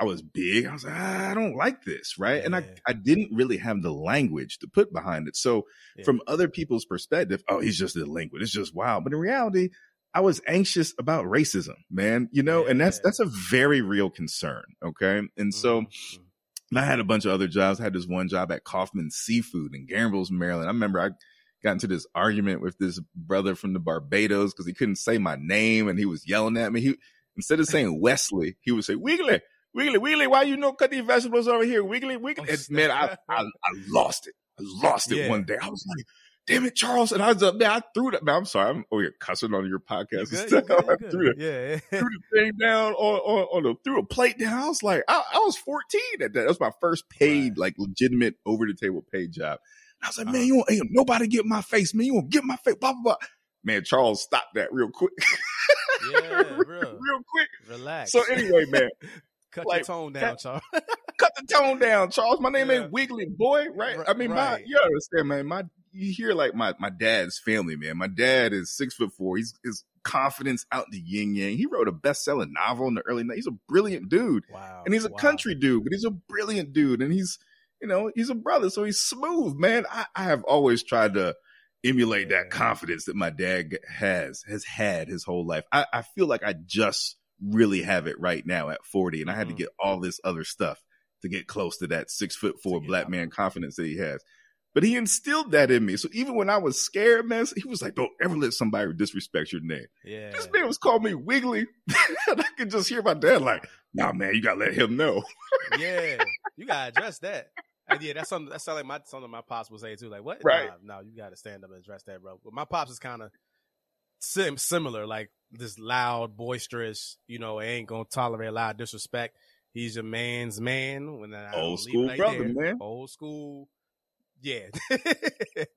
I was big. I was like, "Ah, I don't like this, right? And I, Yeah. I didn't really have the language to put behind it. So Yeah. from other people's perspective, oh, he's just a delinquent. It's just wild. But in reality, I was anxious about racism, man. You know, and that's Yeah. that's a very real concern. Okay. And so Mhm, mhm. and I had a bunch of other jobs. I had this one job at Kaufman Seafood in Gambrills, Maryland. I remember I got into this argument with this brother from the Barbados because he couldn't say my name and he was yelling at me. He instead of saying Wesley, he would say Wiggly, Wiggly, Wiggly. Why you no cut these vegetables over here, Wiggly, Wiggly? Oh, And, man, I, I I lost it. I lost it Yeah. one day. I was like. Damn it, Charles! And I was up there. I threw that. Man, I'm sorry. I'm oh, you're cussing on your You podcast. good? Good? I threw the, Yeah. threw the thing down on, on, on the threw a plate down. I was like, I, I was 14 at that. That was my first paid, Right. like legitimate over the table paid job. And I was like, man, Uh-huh. you won't, ain't nobody get my face, man. You won't get my face, blah, blah, blah. Man, Charles stopped that real quick. Yeah, real, real. quick. Relax. So anyway, man, cut like, your tone down, that- Charles. cut the tone down, Charles. My name Yeah. ain't Wiggly Boy, right? R- I mean, my you understand, man. My you hear like my my dad's family, man. My dad is six foot four. He's his confidence out the yin yang. He wrote a best selling novel in the early. 90s. He's a brilliant dude, Wow. and he's a wow. country dude, but he's a brilliant dude, and he's you know he's a brother, so he's smooth, man. I, I have always tried to emulate that confidence that my dad has has had his whole life. I, I feel like I just really have it right now at 40, and I had Mhm. to get all this other stuff to get close to that six foot four black out. man confidence that he has. But he instilled that in me. So even when I was scared, man, he was like, "Don't ever let somebody disrespect your name." Yeah. This man was calling me Wiggly, and I could just hear my dad like, "Nah, man, you gotta let him know." yeah. You gotta address that. And yeah, that's something that sounds like my something my pops would say too. Like, what? Right. Nah, no, you gotta stand up and address that, bro. But my pops is kind of sim- similar, like this loud, boisterous. You know, ain't gonna tolerate a lot of disrespect. He's a man's man. When I Old school brother, there. man. Old school. Yeah.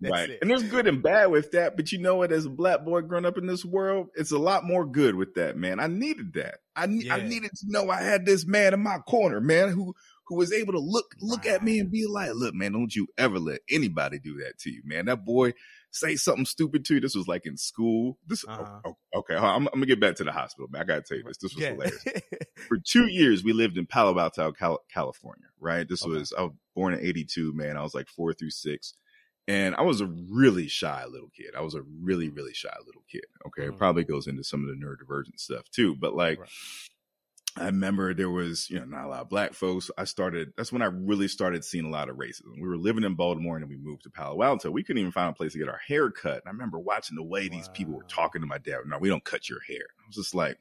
Right. it. And there's good and bad with that, but you know what? As a black boy growing up in this world, it's a lot more good with that, man. I needed that. I ne- I needed to know I had this man in my corner, man, who who was able to look look at me and be like, "Look, man, don't you ever let anybody do that to you, man." That boy say something stupid to you. This was like in school. This Uh-huh. oh, okay. I'm, I'm gonna get back to the hospital, man. I gotta tell you this. This was Yeah. hilarious for two years we lived in Palo Alto, Cal- California. Right. This Okay. was I was born in '82. Man, I was like four through six, and I was a really shy little kid. I was a really really shy little kid. Okay, it Mhm. probably goes into some of the neurodivergent stuff too. But like. Right. I remember there was, you know, not a lot of black folks. I started, that's when I really started seeing a lot of racism. We were living in Baltimore and then we moved to Palo Alto. We couldn't even find a place to get our hair cut. And I remember watching the way these people were talking to my dad. No, we don't cut your hair. I was just like,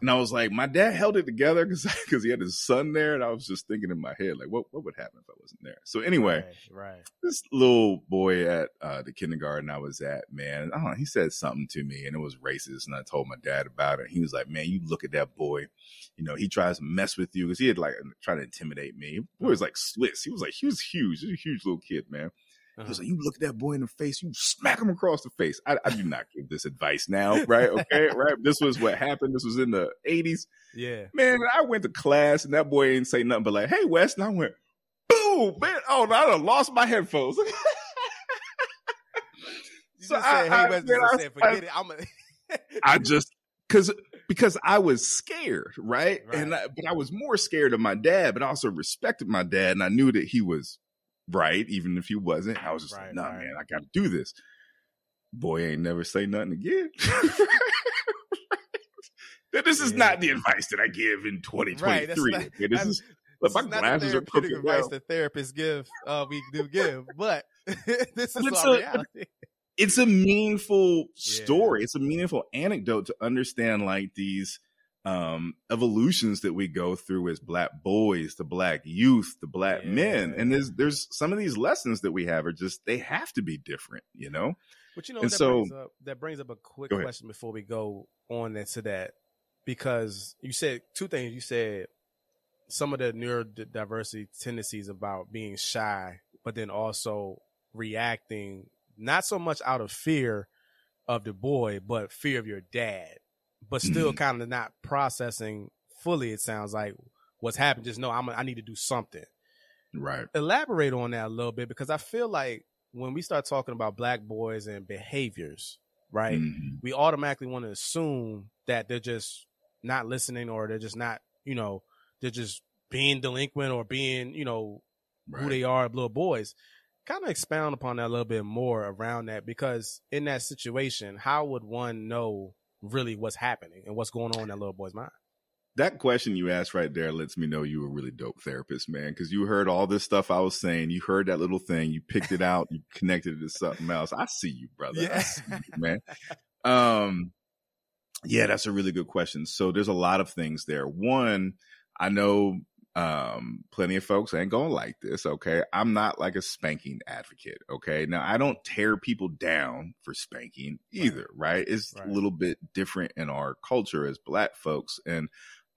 and I was like, my dad held it together because because he had his son there, and I was just thinking in my head, like, what what would happen if I wasn't there? So anyway, Right. right. this little boy at uh, the kindergarten I was at, man, I don't know, he said something to me, and it was racist, and I told my dad about it. He was like, "Man, you look at that boy, you know, he tries to mess with you because he had like tried to intimidate me. Boy was like Swiss. He was like he was huge, he was a huge little kid, man. He was Uh-huh. like, you look at that boy in the face, you smack him across the face. I, I do not give this advice now, right? Okay, right. This was what happened. This was in the eighties. Yeah. Man, I went to class and that boy didn't say nothing but like, hey, West," And I went, boom, man. Oh, no, I done lost my headphones. So I- said, I- hey, Wes, man, I- said, forget it. I'm a I just, cause, because I was scared, right? Right. And I, but I was more scared of my dad, but I also respected my dad and I knew that he was right, even if he wasn't. I was just Right, like, nah, right. man, I got to do this. Boy ain't never say nothing again. That this is Yeah. not the advice that I give in 2023. Right, that's not- okay? This is look, my not the glasses are advice that therapists give. Uh, we do give, but this is it's a- reality. It's a meaningful Yeah. story. It's a meaningful anecdote to understand like these um evolutions that we go through as black boys, the black youth, the black men. And there's there's some of these lessons that we have are just they have to be different, you know? But you know, And that so- brings up that brings up a quick question before we go on into that, because you said two things. You said some of the neurodiversity tendencies about being shy, but then also reacting not so much out of fear of the boy, but fear of your dad, but still Mhm. kind of not processing fully. It sounds like what's happened. Just know I'm. I need to do something Right. elaborate on that a little bit because I feel like when we start talking about black boys and behaviors, right, Mhm. we automatically want to assume that they're just not listening or they're just not, you know, they're just being delinquent or being, you know, Right. who they are, little boys. Kind of expound upon that a little bit more around that because in that situation, how would one know really what's happening and what's going on in that little boy's mind? that question you asked right there lets me know you were a really dope therapist, man. Because you heard all this stuff I was saying. You heard that little thing. You picked it out. You connected it to something else. I see you, brother. I Yeah. see you, man. Um, yeah, that's a really good question. So there's a lot of things there. One, I know um plenty of folks ain't gonna like this okay? I'm not like a spanking advocate okay? Now i don't tear people down for spanking either right, it's Right. a little bit different in our culture as black folks and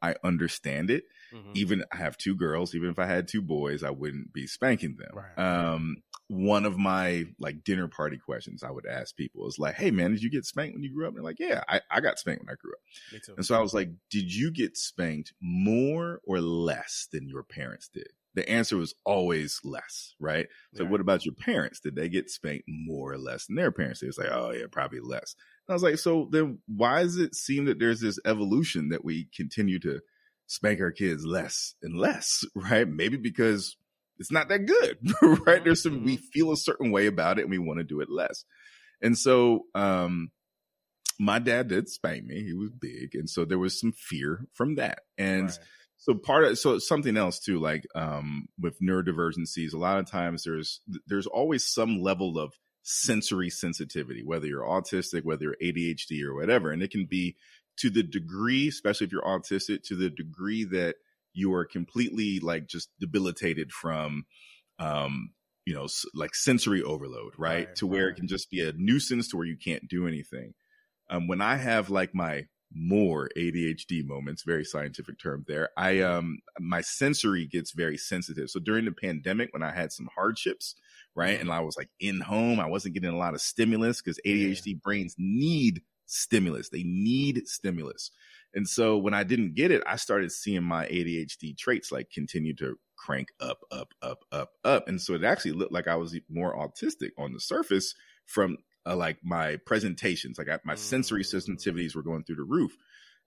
i understand it Mhm. even I have two girls. Even if I had two boys, I wouldn't be spanking them. Right. Um, one of my like dinner party questions I would ask people is like, "Hey man, did you get spanked when you grew up?" And they're like, "Yeah, I, I got spanked when I grew up." Me too. And so I was like, "Did you get spanked more or less than your parents did?" The answer was always less, right? So Right. what about your parents? Did they get spanked more or less than their parents? They was like, "Oh yeah, probably less." And I was like, "So then why does it seem that there's this evolution that we continue to?" Spank our kids less and less, right? Maybe because it's not that good, right? There's some we mm-hmm. feel a certain way about it and we want to do it less. And so um my dad did spank me. He was big. And so there was some fear from that. And right. so part of so something else too, like um with neurodivergencies, a lot of times there's there's always some level of sensory sensitivity, whether you're autistic, whether you're ADHD or whatever. And it can be to the degree, especially if you're autistic, to the degree that you are completely like just debilitated from um you know like sensory overload right, right to where right. it can just be a nuisance to where you can't do anything um when i have like my more adhd moments very scientific term there i um my sensory gets very sensitive so during the pandemic when i had some hardships right and mm-hmm. i was like in home i wasn't getting a lot of stimulus because adhd yeah. brains need stimulus they need stimulus and so when I didn't get it, I started seeing my ADHD traits like continue to crank up, up, up, up, up. And so it actually looked like I was more autistic on the surface from uh, like my presentations. Like I, my sensory mm. sensitivities were going through the roof.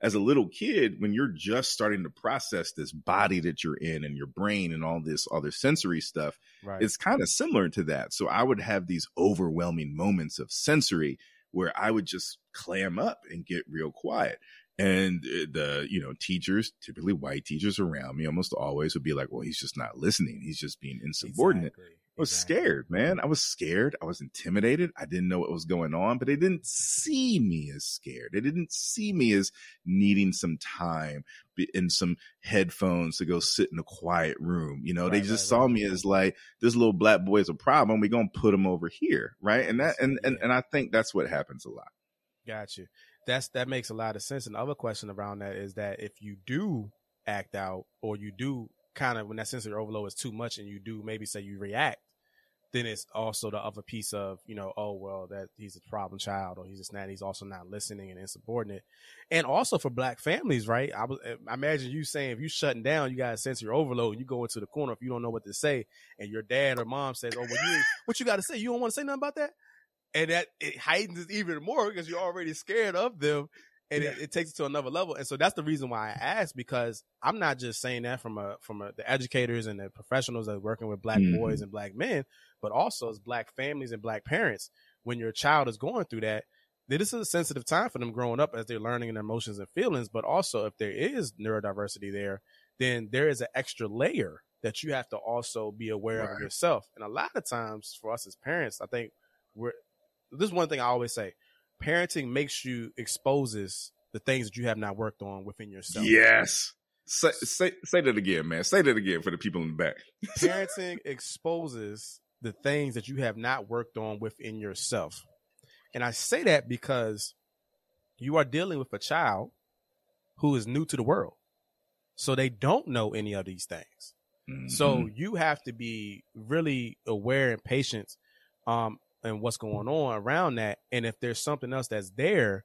As a little kid, when you're just starting to process this body that you're in and your brain and all this other sensory stuff, right. it's kind of similar to that. So I would have these overwhelming moments of sensory where I would just clam up and get real quiet. And uh, the, you know, teachers, typically white teachers around me almost always would be like, well, he's just not listening. He's just being insubordinate. Exactly. I was exactly. scared, man. I was scared. I was intimidated. I didn't know what was going on, but they didn't see me as scared. They didn't see me as needing some time and some headphones to go sit in a quiet room. You know, right, they just right, saw right. me as like this little black boy is a problem. We're gonna put him over here, right? And that and and, and I think that's what happens a lot. Got you that's that makes a lot of sense. And the other question around that is that if you do act out or you do kind of when that sensory overload is too much and you do maybe say you react, then it's also the other piece of, you know, oh well that he's a problem child or he's just not he's also not listening and insubordinate. And also for black families, right? I was I imagine you saying if you shutting down, you got a sensory overload, and you go into the corner if you don't know what to say, and your dad or mom says, Oh well you what you gotta say? You don't want to say nothing about that? and that it heightens it even more because you're already scared of them and yeah. it, it, takes it to another level. And so that's the reason why I asked because I'm not just saying that from a from a, the educators and the professionals that are working with black mm-hmm. boys and black men, but also as black families and black parents. When your child is going through that, this is a sensitive time for them growing up as they're learning their emotions and feelings. But also, if there is neurodiversity there, then there is an extra layer that you have to also be aware right. of yourself. And a lot of times for us as parents, I think we're this is one thing I always say. Parenting makes you exposes the things that you have not worked on within yourself. Yes. Say, say say that again, man. Say that again for the people in the back. Parenting exposes the things that you have not worked on within yourself. And I say that because you are dealing with a child who is new to the world. So they don't know any of these things. Mm-hmm. So you have to be really aware and patient um, and what's going on around that. And if there's something else that's there,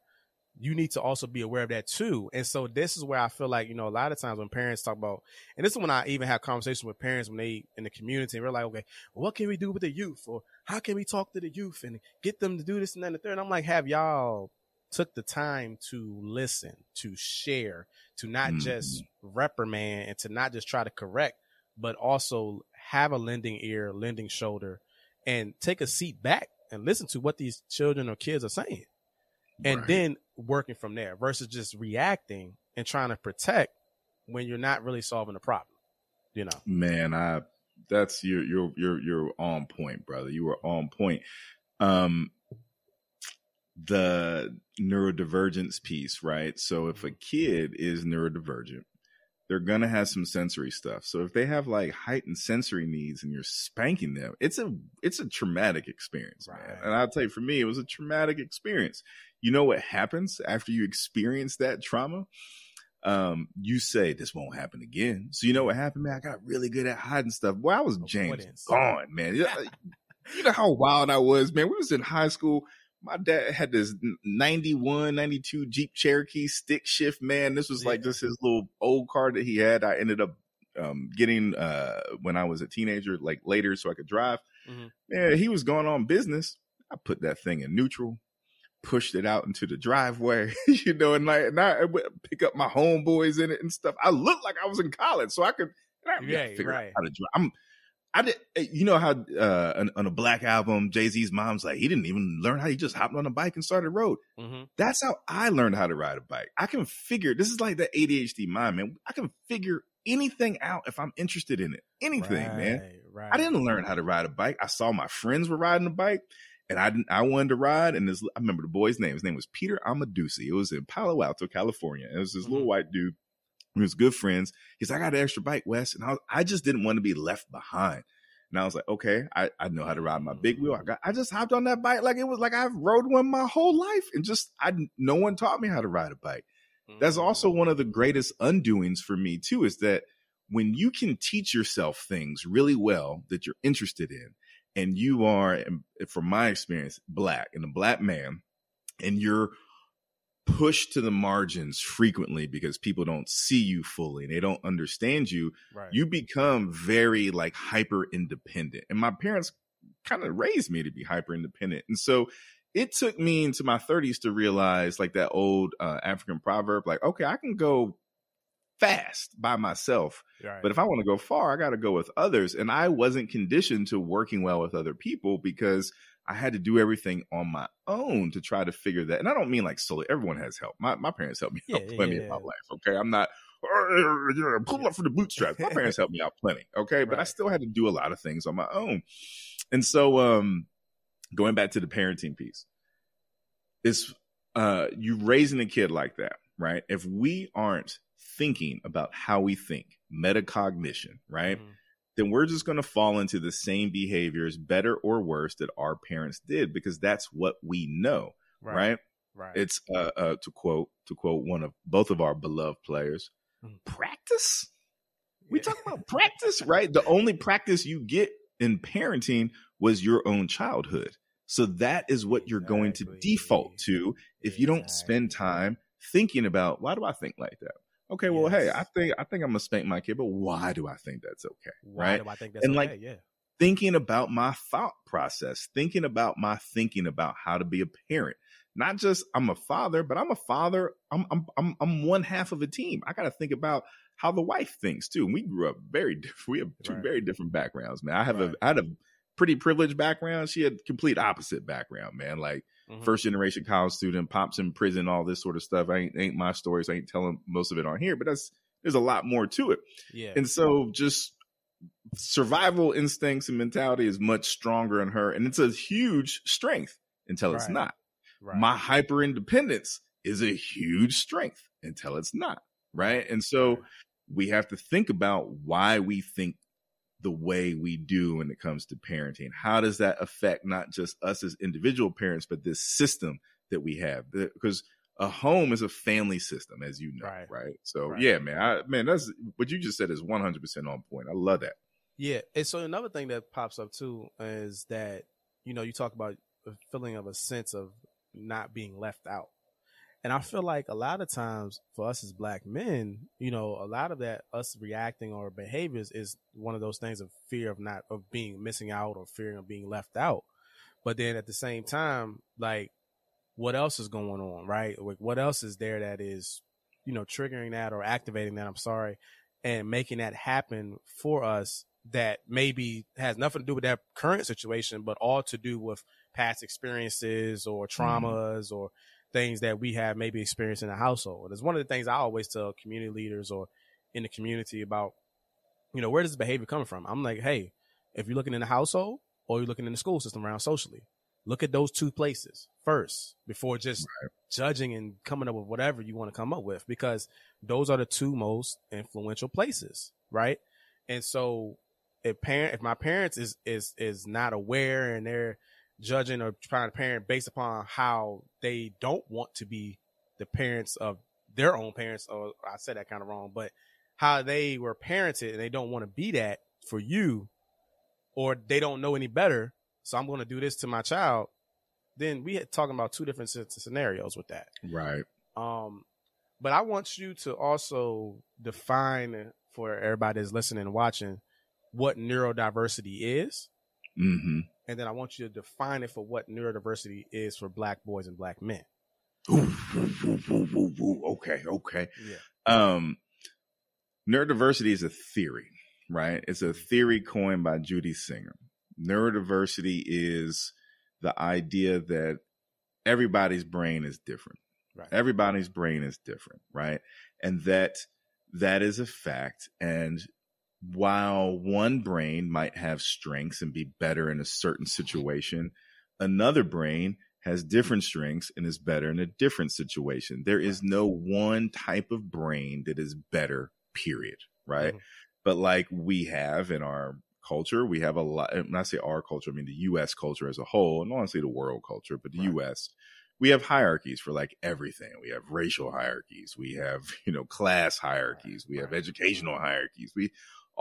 you need to also be aware of that too. And so this is where I feel like, you know, a lot of times when parents talk about, and this is when I even have conversations with parents when they in the community and we're like, okay, what can we do with the youth? Or how can we talk to the youth and get them to do this and then the third? And I'm like, have y'all took the time to listen, to share, to not mm-hmm. just reprimand and to not just try to correct, but also have a lending ear, lending shoulder, and take a seat back and listen to what these children or kids are saying. And right. then working from there versus just reacting and trying to protect when you're not really solving the problem you know? Man i that's you're you're you're you're on point brother. You were on point. Um the neurodivergence piece right? So if a mm-hmm. kid is neurodivergent they're gonna have some sensory stuff. So if they have like heightened sensory needs and you're spanking them, it's a it's a traumatic experience, right. man. And I'll tell you, for me, it was a traumatic experience. You know what happens after you experience that trauma? Um, you say this won't happen again. So you know what happened, man? I got really good at hiding stuff. Boy, I was James gone, man. you know how wild I was, man. We was in high school my dad had this 91, 92 Jeep Cherokee stick shift, man. This was yeah. like just his little old car that he had. I ended up um, getting uh, when I was a teenager, like later, so I could drive. Mm-hmm. Man, he was going on business. I put that thing in neutral, pushed it out into the driveway, you know, and like, and I would pick up my homeboys in it and stuff. I looked like I was in college, so I could, I, yeah, figure right. out how to drive. I'm, I did. Eh, you know how uh, on, on, a black album, Jay Z's mom's like, he didn't even learn how he just hopped on a bike and started road. Mm-hmm. That's how I learned how to ride a bike. I can figure. This is like the ADHD mind, man. I can figure anything out if I'm interested in it. Anything, right, man. Right. I didn't learn how to ride a bike. I saw my friends were riding a bike, and I didn't, I wanted to ride. And this, I remember the boy's name. His name was Peter Amadusi. It was in Palo Alto, California. It was this mm-hmm. little white dude we was good friends. He's like, I got an extra bike, Wes. And I, was, I just didn't want to be left behind. And I was like, okay, I, I know how to ride my big wheel. I got, I just hopped on that bike like it was like I've rode one my whole life and just, I, no one taught me how to ride a bike. That's also mm. one of the greatest undoings for me too, is that when you can teach yourself things really well that you're interested in, and you are, from my experience, black and a black man, and you're pushed to the margins frequently because people don't see you fully and they don't understand you right. you become very like hyper independent and my parents kind of raised me to be hyper independent and so it took me into my 30s to realize like that old uh, african proverb like okay i can go fast by myself right. but if i want to go far i got to go with others and i wasn't conditioned to working well with other people because I had to do everything on my own to try to figure that. And I don't mean like solely. Everyone has help. My my parents helped me out plenty yeah. in my life. Okay, I'm not pull up for the bootstraps. My parents helped me out plenty. Okay, but right. I still had to do a lot of things on my own. And so, um, going back to the parenting piece, it's uh, you raising a kid like that, right? If we aren't thinking about how we think, metacognition, right? Mm-hmm then we're just going to fall into the same behaviors, better or worse, that our parents did because that's what we know, right? Right. right. It's uh, uh, to quote to quote one of both of our beloved players, mm. practice. We talk about practice, right? The only practice you get in parenting was your own childhood. So that is what you're exactly. going to default to if you don't spend time thinking about why do I think like that? Okay, well, hey, I think I think I'm gonna spank my kid, but why do I think that's okay? Why right? do I think that's and okay? like yeah. thinking about my thought process, thinking about my thinking about how to be a parent. Not just I'm a father, but I'm a father. I'm I'm I'm, I'm one half of a team. I got to think about how the wife thinks too. And we grew up very different. We have two right. very different backgrounds, man. I have right. a I had a pretty privileged background. She had complete opposite background, man. Like mm-hmm. first generation college student, pops in prison, all this sort of stuff. I ain't, ain't my stories. I ain't telling most of it on here, but that's there's a lot more to it. Yeah. And so just survival instincts and mentality is much stronger in her, and it's a huge strength until right. it's not. Right. My hyper independence is a huge strength until it's not. Right. And so we have to think about why we think the way we do when it comes to parenting? How does that affect not just us as individual parents, but this system that we have? Because a home is a family system, as you know, right? right? So right. yeah, man, I, man, that's what you just said is one hundred percent on point. I love that. Yeah, and so another thing that pops up too is that you know you talk about a feeling of a sense of not being left out. And I feel like a lot of times for us as black men, you know, a lot of that us reacting or behaviors is one of those things of fear of not of being missing out or fear of being left out. But then at the same time, like what else is going on, right? Like what else is there that is, you know, triggering that or activating that, I'm sorry, and making that happen for us that maybe has nothing to do with that current situation, but all to do with past experiences or mm-hmm. traumas mm-hmm. or things that we have maybe experienced in the household. It's one of the things I always tell community leaders or in the community about, you know, where does behavior come from? I'm like, hey, if you're looking in the household or you're looking in the school system around socially, look at those two places first before just right. judging and coming up with whatever you want to come up with because those are the two most influential places, right? And so if parent if my parents is is is not aware and they're judging or trying to parent based upon how they don't want to be the parents of their own parents. Or I said that kind of wrong, but how they were parented and they don't want to be that for you, or they don't know any better. So I'm going to do this to my child. Then we had talking about two different scenarios with that. Right. Um, but I want you to also define for everybody that's listening and watching what neurodiversity is. Mm-hmm and then I want you to define it for what neurodiversity is for black boys and black men. Ooh, ooh, ooh, okay, okay. Yeah. Um, neurodiversity is a theory, right? It's a theory coined by Judy Singer. Neurodiversity is the idea that everybody's brain is different. Right. Everybody's brain is different, right? And that that is a fact. And while one brain might have strengths and be better in a certain situation, another brain has different strengths and is better in a different situation. There is no one type of brain that is better, period. Right. Mm-hmm. But like we have in our culture, we have a lot, when I say our culture, I mean the US culture as a whole, and honestly the world culture, but the right. US, we have hierarchies for like everything. We have racial hierarchies, we have, you know, class hierarchies, we have educational hierarchies, we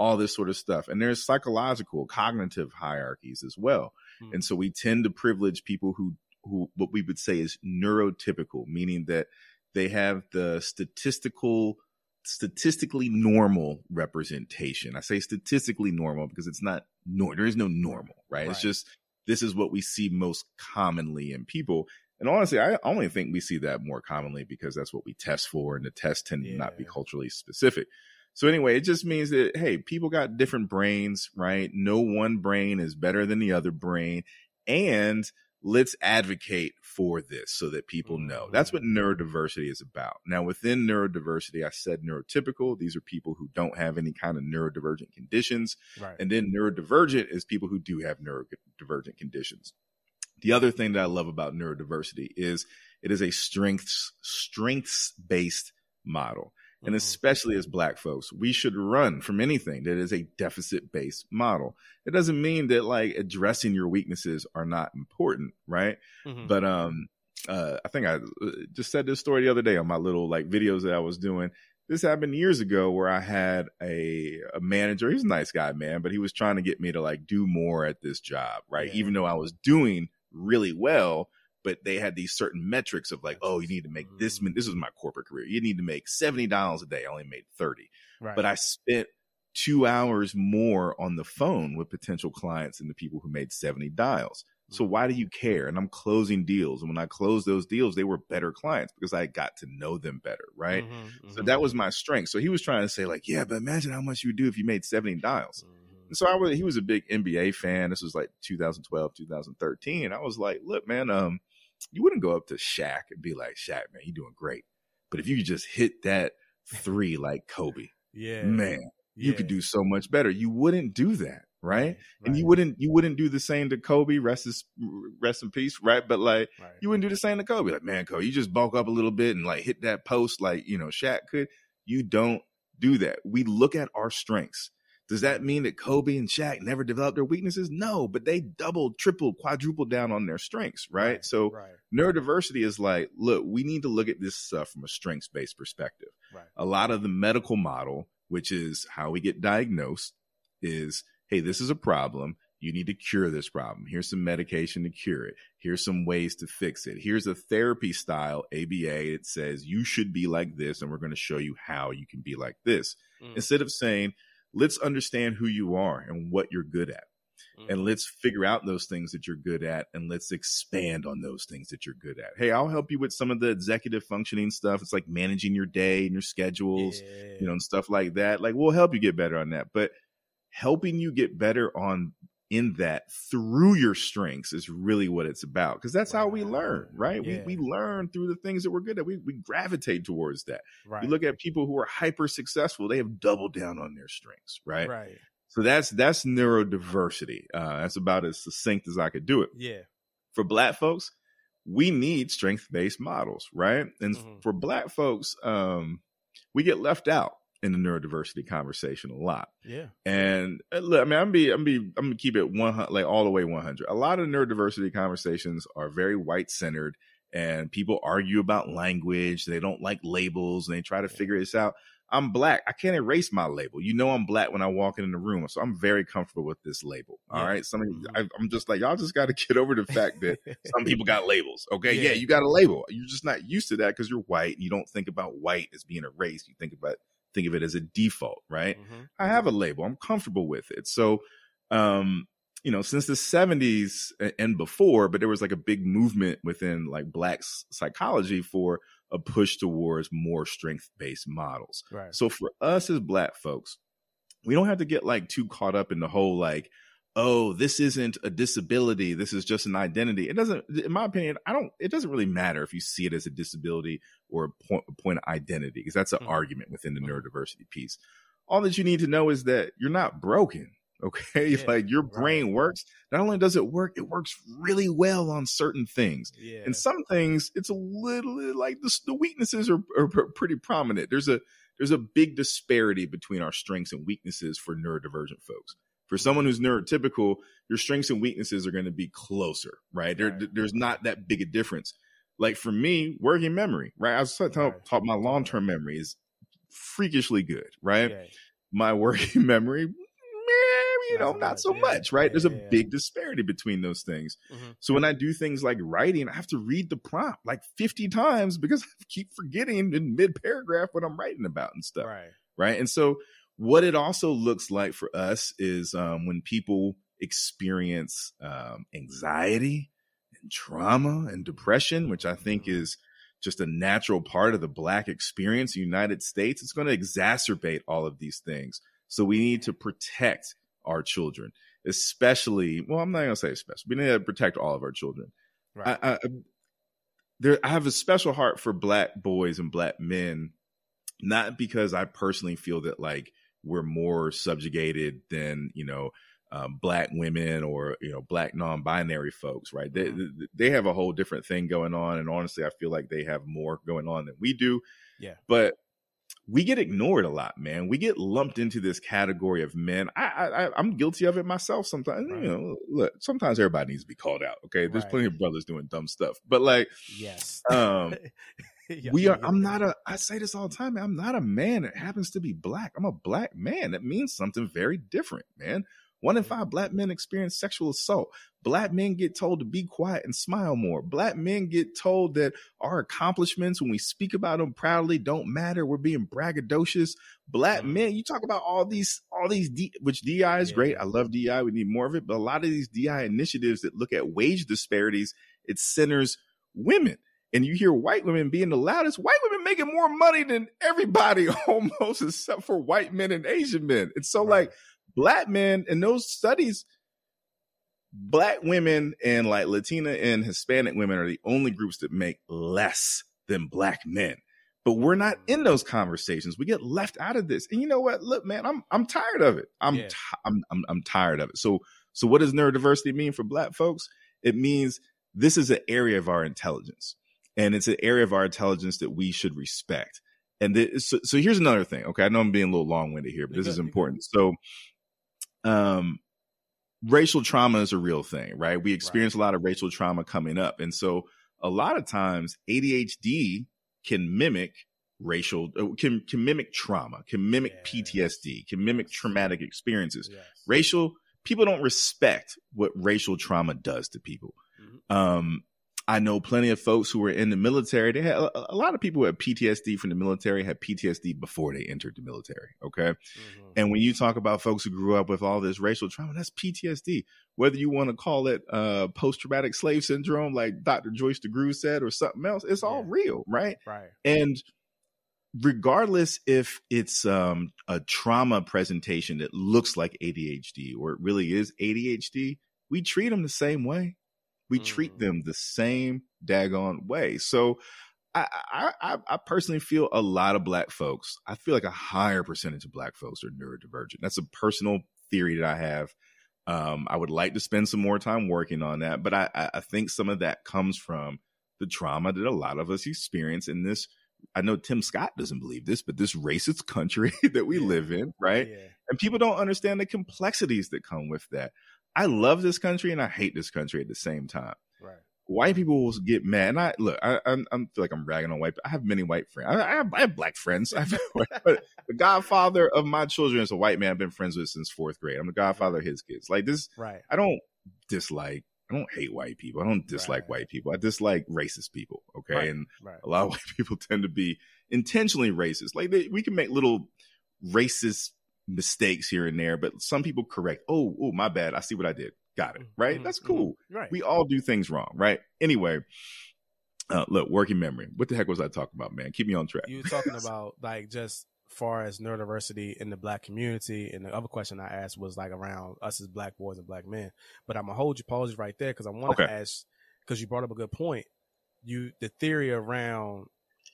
all this sort of stuff. And there's psychological, cognitive hierarchies as well. Mm-hmm. And so we tend to privilege people who who what we would say is neurotypical, meaning that they have the statistical statistically normal representation. I say statistically normal because it's not nor there is no normal, right? right? It's just this is what we see most commonly in people. And honestly, I only think we see that more commonly because that's what we test for, and the tests tend yeah. to not be culturally specific. So anyway, it just means that hey, people got different brains, right? No one brain is better than the other brain, and let's advocate for this so that people know. That's what mm-hmm. neurodiversity is about. Now, within neurodiversity, I said neurotypical. These are people who don't have any kind of neurodivergent conditions. Right. And then neurodivergent is people who do have neurodivergent conditions. The other thing that I love about neurodiversity is it is a strengths strengths based model and mm-hmm. especially as black folks we should run from anything that is a deficit based model it doesn't mean that like addressing your weaknesses are not important right mm-hmm. but um uh i think i uh, just said this story the other day on my little like videos that i was doing this happened years ago where i had a a manager he's a nice guy man but he was trying to get me to like do more at this job right yeah. even though i was doing really well but they had these certain metrics of like, oh, you need to make this. This was my corporate career. You need to make seventy dollars a day. I only made thirty, right. but I spent two hours more on the phone with potential clients than the people who made seventy dials. So why do you care? And I'm closing deals, and when I closed those deals, they were better clients because I got to know them better, right? Mm-hmm, mm-hmm. So that was my strength. So he was trying to say like, yeah, but imagine how much you would do if you made seventy dials. Mm-hmm. And so I was, he was a big NBA fan. This was like 2012, 2013. I was like, look, man, um, you wouldn't go up to Shaq and be like, Shaq, man, you're doing great. But if you just hit that three like Kobe, yeah, man, yeah. you could do so much better. You wouldn't do that, right? right? And you wouldn't you wouldn't do the same to Kobe, rest is rest in peace, right? But like right. you wouldn't do the same to Kobe. Like, man, Kobe, you just bulk up a little bit and like hit that post like, you know, Shaq could. You don't do that. We look at our strengths does that mean that Kobe and Shaq never developed their weaknesses? No, but they doubled, tripled, quadrupled down on their strengths, right? right so right. neurodiversity is like, look, we need to look at this stuff from a strengths based perspective. Right. A lot of the medical model, which is how we get diagnosed, is hey, this is a problem. You need to cure this problem. Here's some medication to cure it. Here's some ways to fix it. Here's a therapy style ABA. It says you should be like this, and we're going to show you how you can be like this. Mm. Instead of saying, let's understand who you are and what you're good at. Mm-hmm. And let's figure out those things that you're good at and let's expand on those things that you're good at. Hey, I'll help you with some of the executive functioning stuff. It's like managing your day and your schedules, yeah. you know, and stuff like that. Like we'll help you get better on that. But helping you get better on in that through your strengths is really what it's about because that's wow. how we learn right? Yeah. we, we learn through the things that we're good at. We, we gravitate towards that. Right. you look at people who are hyper successful they have doubled down on their strengths right? Right. So that's that's neurodiversity uh, that's about as succinct as i could do it. Yeah. For black folks we need strength-based models right? And mm-hmm. for black folks um, we get left out in the neurodiversity conversation a lot. Yeah. And uh, look, I mean, I'm be, I'm be, I'm gonna keep it one like all the way 100. A lot of neurodiversity conversations are very white centered, and people argue about language. They don't like labels, and they try to figure this out. I'm black. I can't erase my label. You know, I'm black when I walk in the room, so I'm very comfortable with this label. All yeah. right. Some, mm-hmm. I, am just like y'all just got to get over the fact that some people got labels. Okay, yeah. yeah, you got a label. You're just not used to that because you're white. You don't think about white as being a race. You think about think of it as a default, right? Mm-hmm. I have a label. I'm comfortable with it. So, um, you know, since the 70s and before, but there was like a big movement within like black psychology for a push towards more strength based models. Right. So for us as black folks, we don't have to get like too caught up in the whole like oh this isn't a disability this is just an identity. It doesn't in my opinion i don't it doesn't really matter if you see it as a disability or a point, a point of identity because that's an mm-hmm. argument within the mm-hmm. neurodiversity piece. All that you need to know is that you're not broken okay? Yeah, like your brain works. Not only does it work it works really well on certain things. Yeah. and some things it's a little like the, the weaknesses are, are pretty prominent. There's a there's a big disparity between our strengths and weaknesses for neurodivergent folks for someone who's neurotypical, your strengths and weaknesses are going to be closer, right? There, right. There's not that big a difference. Like for me, working memory, right? I was talking right. my long term memory is freakishly good, right? Yeah. My working memory, you know, not so much, right? There's a big disparity between those things. Mm-hmm. So when I do things like writing, I have to read the prompt like 50 times because I keep forgetting in mid paragraph what I'm writing about and stuff. Right. Right. And so what it also looks like for us is um, when people experience um, anxiety and trauma and depression, which I think mm-hmm. is just a natural part of the Black experience in the United States, it's going to exacerbate all of these things. So we need to protect our children, especially, well, I'm not going to say especially, we need to protect all of our children. Right. I, I, there, I have a special heart for Black boys and Black men, not because I personally feel that like we're more subjugated than you know um, black women or you know black non-binary folks right? They, mm-hmm. they have a whole different thing going on and honestly i feel like they have more going on than we do. Yeah. But we get ignored a lot man. We get lumped into this category of men. I i i'm guilty of it myself sometimes. Right. you know look sometimes everybody needs to be called out okay? There's right. plenty of brothers doing dumb stuff. But like yes. um yeah, we are yeah, i'm not a i say this all the time man, i'm not a man that happens to be black i'm a black man that means something very different man one in five black men experience sexual assault. Black men get told to be quiet and smile more. Black men get told that our accomplishments, when we speak about them proudly, don't matter. We're being braggadocious. Black mm-hmm. men, you talk about all these, all these, D, which DI is yeah. great. I love DI. We need more of it. But a lot of these DI initiatives that look at wage disparities, it centers women and you hear white women being the loudest, white women making more money than everybody almost, except for white men and Asian men. And so, right. like, black men in those studies, black women and like Latina and Hispanic women are the only groups that make less than black men. But we're not mm. in those conversations. We get left out of this. And you know what? Look, man, I'm I'm tired of it. I'm yeah. t- I'm, I'm I'm tired of it. So so what does neurodiversity mean for black folks? It means this is an area of our intelligence and it's an area of our intelligence that we should respect. And this, so, so here's another thing. Okay, I know I'm being a little long winded here, but this is important. So, um, racial trauma is a real thing, right? We experience right. a lot of racial trauma coming up, and so a lot of times ADHD can mimic racial uh, can can mimic trauma, can mimic. PTSD, can mimic traumatic experiences. Yes. Racial people don't respect what racial trauma does to people. Mm-hmm. Um, I know plenty of folks who were in the military. They had a, a, lot of people who had PTSD from the military had PTSD before they entered the military. Okay. Mm-hmm. And when you talk about folks who grew up with all this racial trauma, that's PTSD. Whether you want to call it uh, post traumatic slave syndrome, like Dr. Joyce DeGruy said, or something else, it's all real. Right. Right. And regardless if it's um, a trauma presentation that looks like ADHD or it really is ADHD, we treat them the same way we mm. treat them the same daggone way. So I, I, I personally feel a lot of black folks. I feel like a higher percentage of black folks are neurodivergent. That's a personal theory that I have. Um, I would like to spend some more time working on that, but I, I think some of that comes from the trauma that a lot of us experience in this. I know Tim Scott doesn't believe this, but this racist country that we yeah. live in, right? Yeah. And people don't understand the complexities that come with that. I love this country and I hate this country at the same time. Right. White people will get mad. And I look, I, I, I feel like I'm ragging on white. I have many white friends. I, I, have, I have, black friends. I have, but the godfather of my children is a white man I've been friends with since fourth grade. I'm the godfather of his kids. Like this, right? I don't dislike. I don't hate white people. I don't dislike right. white people. I dislike racist people. Okay, right. and right. a lot of white people tend to be intentionally racist. Like they, we can make little racist mistakes here and there, but some people correct. Oh, oh, my bad. I see what I did. Got it. Right. Mm-hmm. That's cool. Mm-hmm. Right. We all do things wrong. Right. Anyway, uh, look, working memory. What the heck was I talking about, man? Keep me on track. You were talking about like just far as neurodiversity in the black community. And the other question I asked was like around us as black boys and black men. But I'm gonna hold you pause right there because I want to Okay. ask because you brought up a good point. You the theory around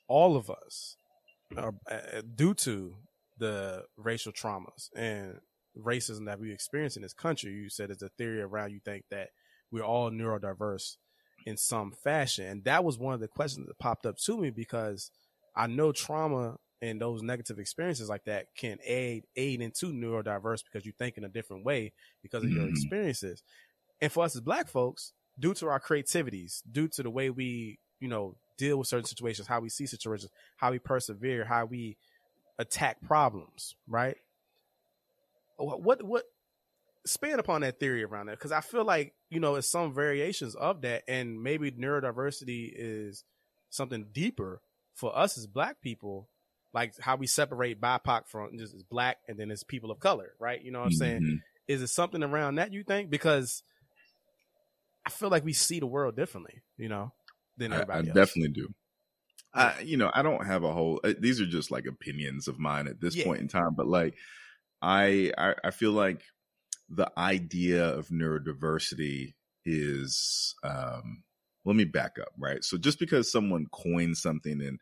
all of us are uh, due to the racial traumas and racism that we experience in this country. You said it's a theory around you think that we're all neurodiverse in some fashion, and that was one of the questions that popped up to me because I know trauma and those negative experiences like that can aid aid into neurodiverse because you think in a different way because of your Mhm. experiences. And for us as black folks, due to our creativities, due to the way we, you know, deal with certain situations, how we see situations, how we persevere, how we attack problems, right? What what, what expand upon that theory around that because I feel like you know it's some variations of that, and maybe neurodiversity is something deeper for us as Black people, like how we separate BIPOC from just as Black and then as people of color, right? You know what I'm saying? Mhm. Is it something around that you think? Because I feel like we see the world differently, you know, than I, I else. definitely do. I, you know, I don't have a whole. uh, These are just like opinions of mine at this Yeah. point in time. But like, I, I, I feel like the idea of neurodiversity is. um Let me back up, right? So just because someone coins something and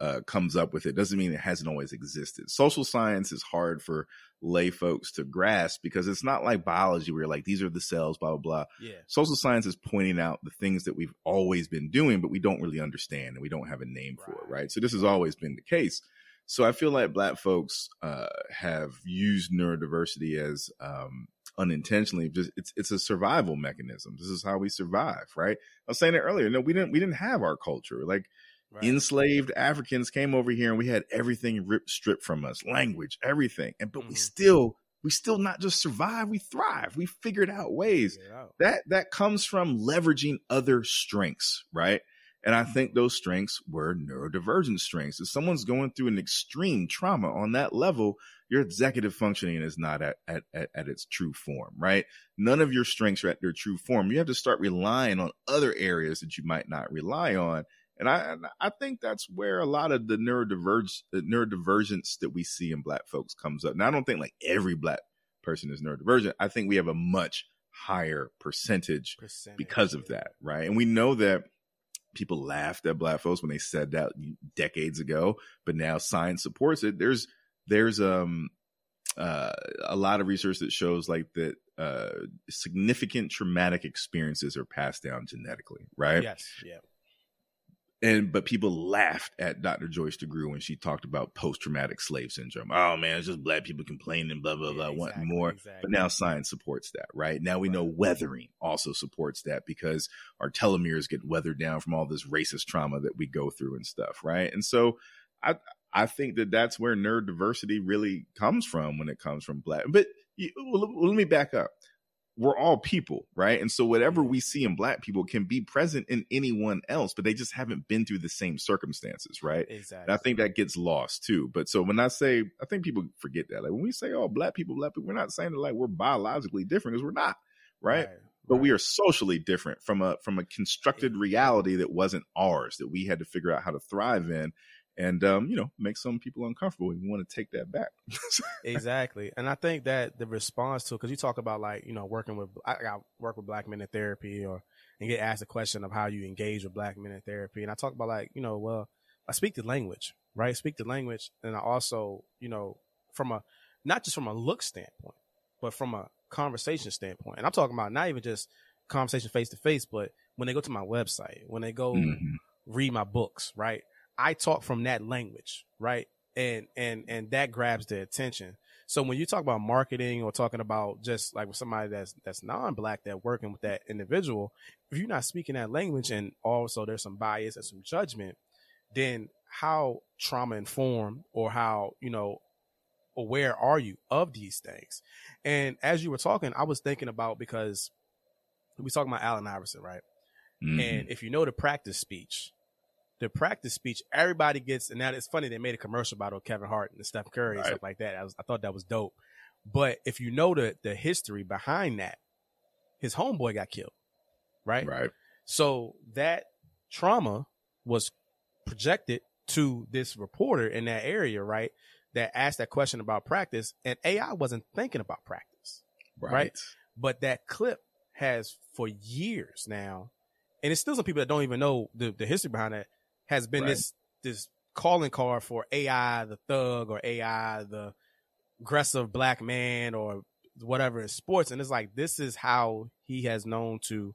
uh, comes up with it doesn't mean it hasn't always existed. Social science is hard for lay folks to grasp because it's not like biology where you're like these are the cells, blah blah blah Yeah, social science is pointing out the things that we've always been doing, but we don't really understand and we don't have a name for it, Right. right? So this has always been the case. So I feel like black folks uh, have used neurodiversity as um, unintentionally just it's it's a survival mechanism. This is how we survive, right? I was saying it earlier. No, we didn't we didn't have our culture. Like right. enslaved Africans came over here and we had everything ripped stripped from us, language, everything. And but we Mhm. still we still not just survive, we thrive. We figured out ways out. that that comes from leveraging other strengths, right? And I think those strengths were neurodivergent strengths. If someone's going through an extreme trauma on that level, your executive functioning is not at, at, at, at its true form, right? None of your strengths are at their true form. You have to start relying on other areas that you might not rely on. And I, and I think that's where a lot of the neurodivergence neurodivergence that we see in black folks comes up. Now, I don't think like every black person is neurodivergent. I think we have a much higher percentage Percentage, because of yeah. that, right? And we know that people laughed at black folks when they said that decades ago, but now science supports it. There's there's um uh, a lot of research that shows like that uh, significant traumatic experiences are passed down genetically, right? Yes, yeah. And but people laughed at Dr. Joyce DeGruy when she talked about post traumatic slave syndrome. Oh man, it's just black people complaining, blah blah blah, Yeah, wanting exactly, more. exactly. But now science supports that, right? Now we know weathering also supports that because our telomeres get weathered down from all this racist trauma that we go through and stuff, right? And so I I think that that's where neurodiversity really comes from when it comes from black. But you, well, let me back up. We're all people, right? And so whatever mm-hmm. we see in black people can be present in anyone else, but they just haven't been through the same circumstances, right? Exactly. And I think that gets lost too. But so when I say, I think people forget that. Like when we say, oh, black people, black people, we're not saying that like we're biologically different because we're not, right? But we are socially different from a from a constructed reality that wasn't ours that we had to figure out how to thrive in, and um, you know, make some people uncomfortable. And we want to take that back. exactly and i think that the response to because you talk about like you know working with i got work with black men in therapy or and get asked a question of how you engage with black men in therapy and i talk about like you know well i speak the language right speak the language and i also you know from a not just from a look standpoint but from a conversation standpoint and i'm talking about not even just conversation face to face but when they go to my website when they go Mhm. read my books, right? I talk from that language, right? And and and that grabs their attention. So when you talk about marketing or talking about just like with somebody that's that's non-black that working with that individual, if you're not speaking that language and also there's some bias and some judgment, then how trauma informed or how, you know, aware are you of these things? And as you were talking, I was thinking about because we talking about Allen Iverson, right? Mhm. And if you know the practice speech, the practice speech, everybody gets, and now it's funny they made a commercial about it, Kevin Hart and Steph Curry and Right. stuff like that. I, was, I thought that was dope. But if you know the the history behind that, his homeboy got killed, right? right, So that trauma was projected to this reporter in that area, right? that asked that question about practice, and AI wasn't thinking about practice, right? right? But that clip has for years now, and it's still some people that don't even know the, the history behind it, has been right. this this calling card for AI the thug or AI the aggressive black man or whatever in sports. And it's like this is how he has known to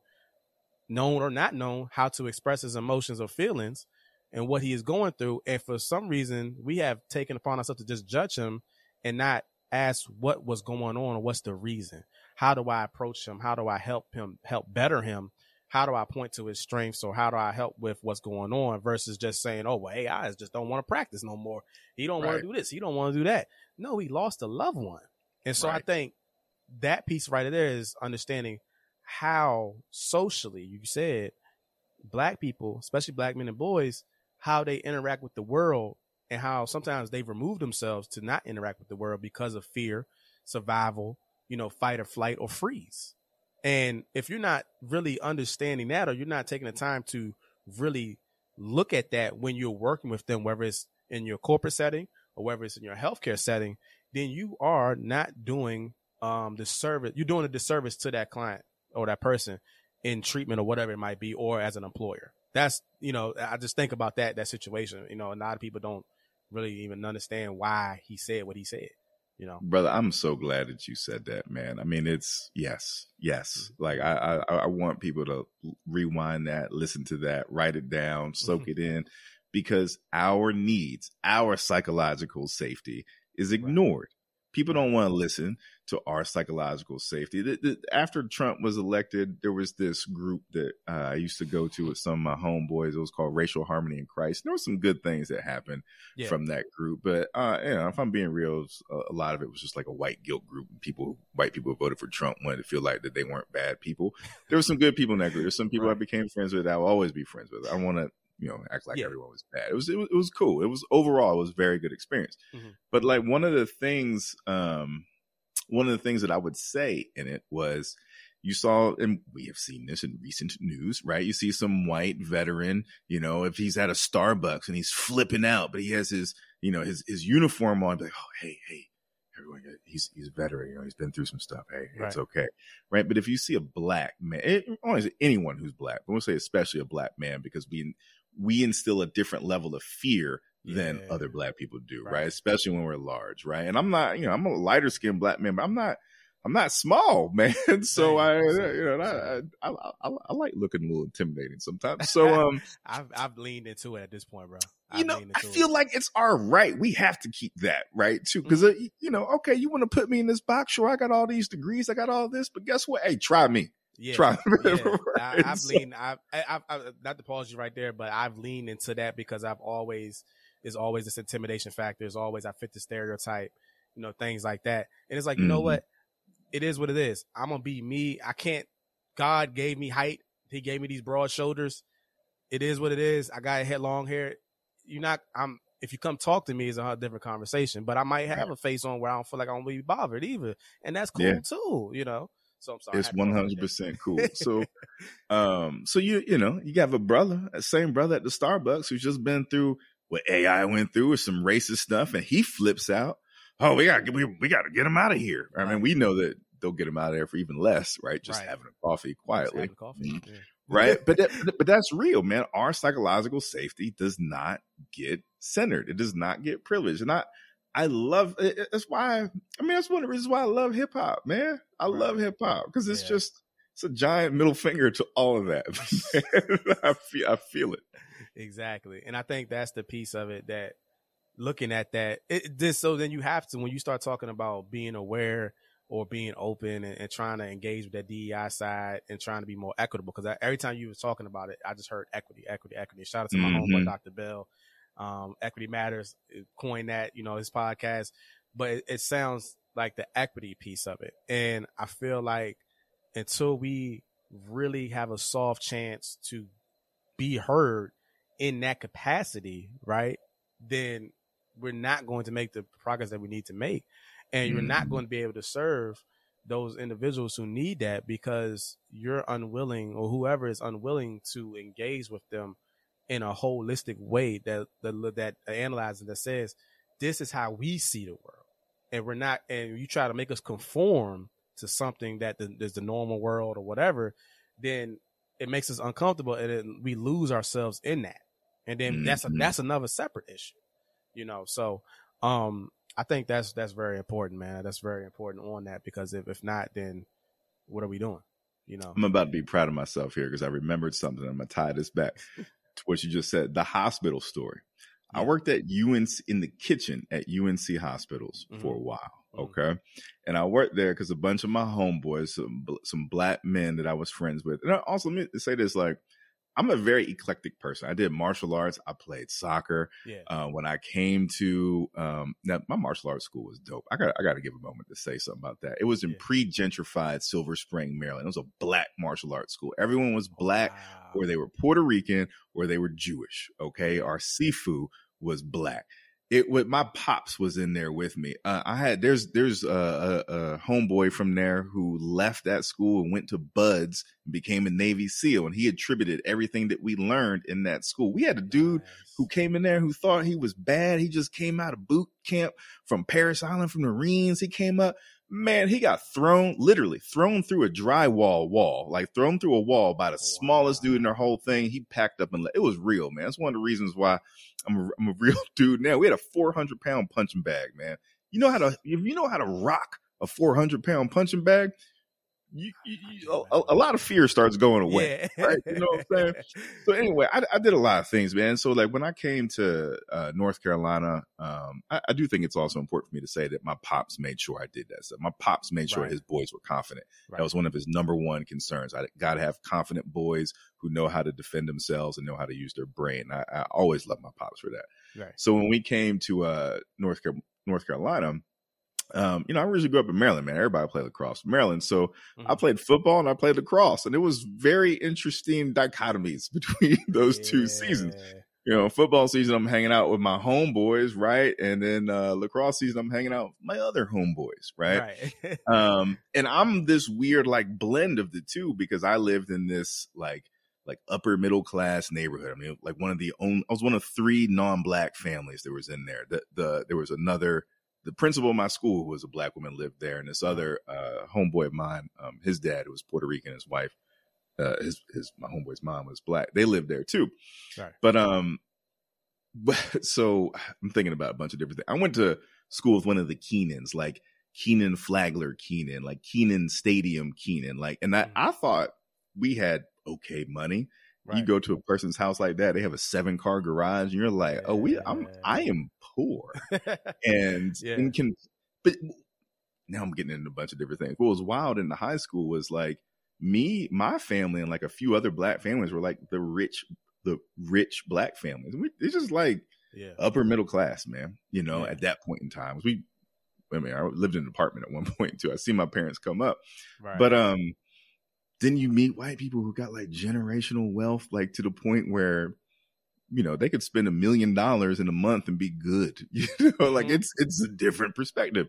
known or not known how to express his emotions or feelings and what he is going through. And for some reason, we have taken upon ourselves to just judge him and not ask what was going on or what's the reason. How do I approach him? How do I help him help better him? How do I point to his strengths or how do I help with what's going on versus just saying, oh, well, AI just don't want to practice no more. He don't right. want to do this. He don't want to do that. No, he lost a loved one. And so right. I think that piece right there is understanding how socially, you said, black people, especially black men and boys, how they interact with the world and how sometimes they've removed themselves to not interact with the world because of fear, survival, you know, fight or flight or freeze. And if you're not really understanding that or you're not taking the time to really look at that when you're working with them, whether it's in your corporate setting or whether it's in your healthcare setting, then you are not doing um, the service. You're doing a disservice to that client or that person in treatment or whatever it might be, or as an employer that's you know I just think about that that situation. You know, a lot of people don't really even understand why he said what he said. You know, brother, I'm so glad that you said that, man. I mean, it's yes, yes. Mm-hmm. Like I, I, I want people to rewind that, listen to that, write it down, soak mm-hmm. it in, because our needs, our psychological safety is ignored. People don't want to listen to our psychological safety. The, the, after Trump was elected, there was this group that uh, I used to go to with some of my homeboys. It was called Racial Harmony in Christ. There were some good things that happened yeah. from that group, but uh, you know, if I'm being real, a, lot of it was just like a white guilt group. People, white people voted for Trump wanted to feel like that they weren't bad people. There were some good people in that group. There's some people right. I became friends with. I will always be friends with. I want to you know act like yeah. everyone was bad. It was, it was it was cool. It was overall it was a very good experience. Mm-hmm. But like one of the things um one of the things that I would say in it was you saw, and we have seen this in recent news, right? You see some white veteran, you know, if he's at a Starbucks and he's flipping out, but he has his, you know, his, his uniform on, like, oh, hey, hey, everyone, he's, he's a veteran, you know, he's been through some stuff. Hey, right. it's okay. Right. But if you see a black man, it, only anyone who's black, but we'll say especially a black man, because we, we instill a different level of fear than yeah. other black people do, right. right. Especially when we're large, right? And I'm not, you know, I'm a lighter skinned black man, but I'm not, I'm not small, man. so I, you know, I, I, I, I, like looking a little intimidating sometimes. So, um, I've, I've leaned into it at this point, bro. You know, I feel like it's our right. We have to keep that right too, because mm-hmm. uh, you know, okay, you want to put me in this box? Sure, I got all these degrees, I got all this, but guess what? Hey, try me. Yeah, try. Yeah. I, have leaned. I've, I've, I've, not to pause you right there, but I've leaned into that because I've always is always this intimidation factor. Is always I fit the stereotype, you know, things like that. And it's like, you mm-hmm. know what? It is what it is. I'm gonna be me. I can't. God gave me height. He gave me these broad shoulders. It is what it is. I got a head long hair. You're not. I'm. If you come talk to me, it's a whole different conversation. But I might have a face on where I don't feel like I'm gonna be bothered either, and that's cool yeah. too. You know. So I'm sorry. It's one hundred percent cool. So, um, so you you know you have a brother, same brother at the Starbucks who's just been through what AI went through with some racist stuff, and he flips out. Oh, we got we, we got to get him out of here. I mean, we know that they'll get him out of there for even less, right? Just right. having a coffee quietly, coffee. Mm-hmm. Yeah. right? but that, but that's real, man. Our psychological safety does not get centered. It does not get privileged, and I I love it. That's why I mean that's one of the reasons why I love hip hop, man. I right. love hip hop because it's yeah. just it's a giant middle finger to all of that. I feel I feel it. Exactly. And I think that's the piece of it that looking at that, it this so then you have to when you start talking about being aware or being open and, and trying to engage with that DEI side and trying to be more equitable. Because every time you were talking about it, I just heard equity, equity, equity. Shout out to my mm-hmm. homeboy, Dr. Bell. Um, equity matters, coined that, you know, his podcast, but it, it sounds like the equity piece of it. And I feel like until we really have a soft chance to be heard in that capacity, right, then we're not going to make the progress that we need to make. And you're not mm-hmm. going to be able to serve those individuals who need that because you're unwilling or whoever is unwilling to engage with them in a holistic way that that, that analyzes that says this is how we see the world, and we're not. And you try to make us conform to something that the, is the normal world or whatever, then it makes us uncomfortable, and then we lose ourselves in that. And then mm-hmm. that's a, that's another separate issue, you know. So, um, I think that's that's very important, man. That's very important on that because if if not, then what are we doing? You know, I'm about to be proud of myself here because I remembered something. I'm gonna tie this back to what you just said. The hospital story. I worked at UNC in the kitchen at UNC hospitals mm-hmm. for a while. Mm-hmm. Okay. And I worked there because a bunch of my homeboys, some, some black men that I was friends with. And I also meant to say this like, I'm a very eclectic person. I did martial arts. I played soccer. Yeah. Uh, when I came to um, now, my martial arts school was dope. I got I got to give a moment to say something about that. It was in yeah. pre-gentrified Silver Spring, Maryland. It was a black martial arts school. Everyone was black, wow. or they were Puerto Rican, or they were Jewish. Okay, our Sifu was black it with my pops was in there with me. Uh, I had there's there's a, a, a, homeboy from there who left that school and went to BUD/S and became a Navy SEAL, and he attributed everything that we learned in that school. We had a dude nice. who came in there who thought he was bad. He just came out of boot camp from Parris Island from the Marines. He came up man, he got thrown, literally thrown through a drywall wall, like thrown through a wall by the wow. smallest dude in their whole thing. He packed up and it was real, man. That's one of the reasons why I'm a, I'm a real dude now. We had a 400 pound punching bag, man. You know how to, if you know how to rock a 400 pound punching bag, you, you, a, a, lot of fear starts going away. Yeah. Right? You know what I'm saying? so anyway, I, I, did a lot of things, man. So like when I came to uh, North Carolina, um, I, I, do think it's also important for me to say that my pops made sure I did that stuff. My pops made sure right. his boys were confident. Right. That was one of his number one concerns. I got to have confident boys who know how to defend themselves and know how to use their brain. I, I always love my pops for that. Right. So when we came to uh, North North Carolina um, you know, I originally grew up in Maryland, man. Everybody played lacrosse, Maryland. So mm-hmm. I played football and I played lacrosse, and it was very interesting dichotomies between those yeah. two seasons. You know, football season, I'm hanging out with my homeboys, right? And then uh, lacrosse season, I'm hanging out with my other homeboys, right? right. um, and I'm this weird like blend of the two because I lived in this like like upper middle class neighborhood. I mean, like one of the only, I was one of three non black families that was in there. The the there was another the principal of my school who was a black woman lived there, and this other uh, homeboy of mine, um, his dad was Puerto Rican, his wife, uh, his his my homeboy's mom was black. They lived there too. Right. But um, but so I'm thinking about a bunch of different things. I went to school with one of the Kenans, like Kenan Flagler Kenan, like Kenan Stadium Kenan, like, and I, mm-hmm. I thought we had okay money. Right. You go to a person's house like that, they have a seven car garage, and you're like, oh, we, I'm, I am poor, and, yeah. and can, but now I'm getting into a bunch of different things. What was wild in the high school was like me, my family, and like a few other black families were like the rich, the rich black families. We, it's just like yeah. upper middle class, man. You know, yeah. at that point in time, we, I mean, I lived in an apartment at one point too. I see my parents come up, right. but um then you meet white people who got like generational wealth, like to the point where, you know, they could spend a million dollars in a month and be good. You know, like mm-hmm. it's it's a different perspective.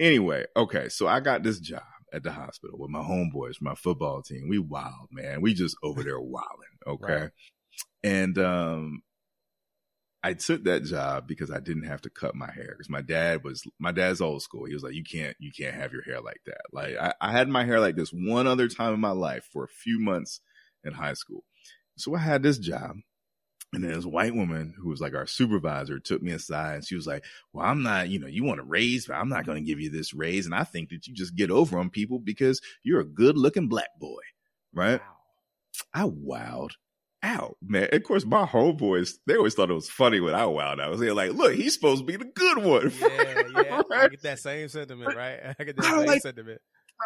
Anyway, okay, so I got this job at the hospital with my homeboys, my football team. We wild, man. We just over there wilding, okay? Right. And um I took that job because I didn't have to cut my hair because my dad was my dad's old school. He was like, you can't you can't have your hair like that. Like I, I had my hair like this one other time in my life for a few months in high school. So I had this job. And then this white woman who was like our supervisor took me aside and she was like, Well, I'm not, you know, you want a raise, but I'm not going to give you this raise. And I think that you just get over on people because you're a good looking black boy. Right. Wow. I wowed out, man. Of course, my homeboys, they always thought it was funny when I wowed out. They were like, look, he's supposed to be the good one. Yeah, yeah. right? I get that same sentiment, right? I get that I same like, sentiment.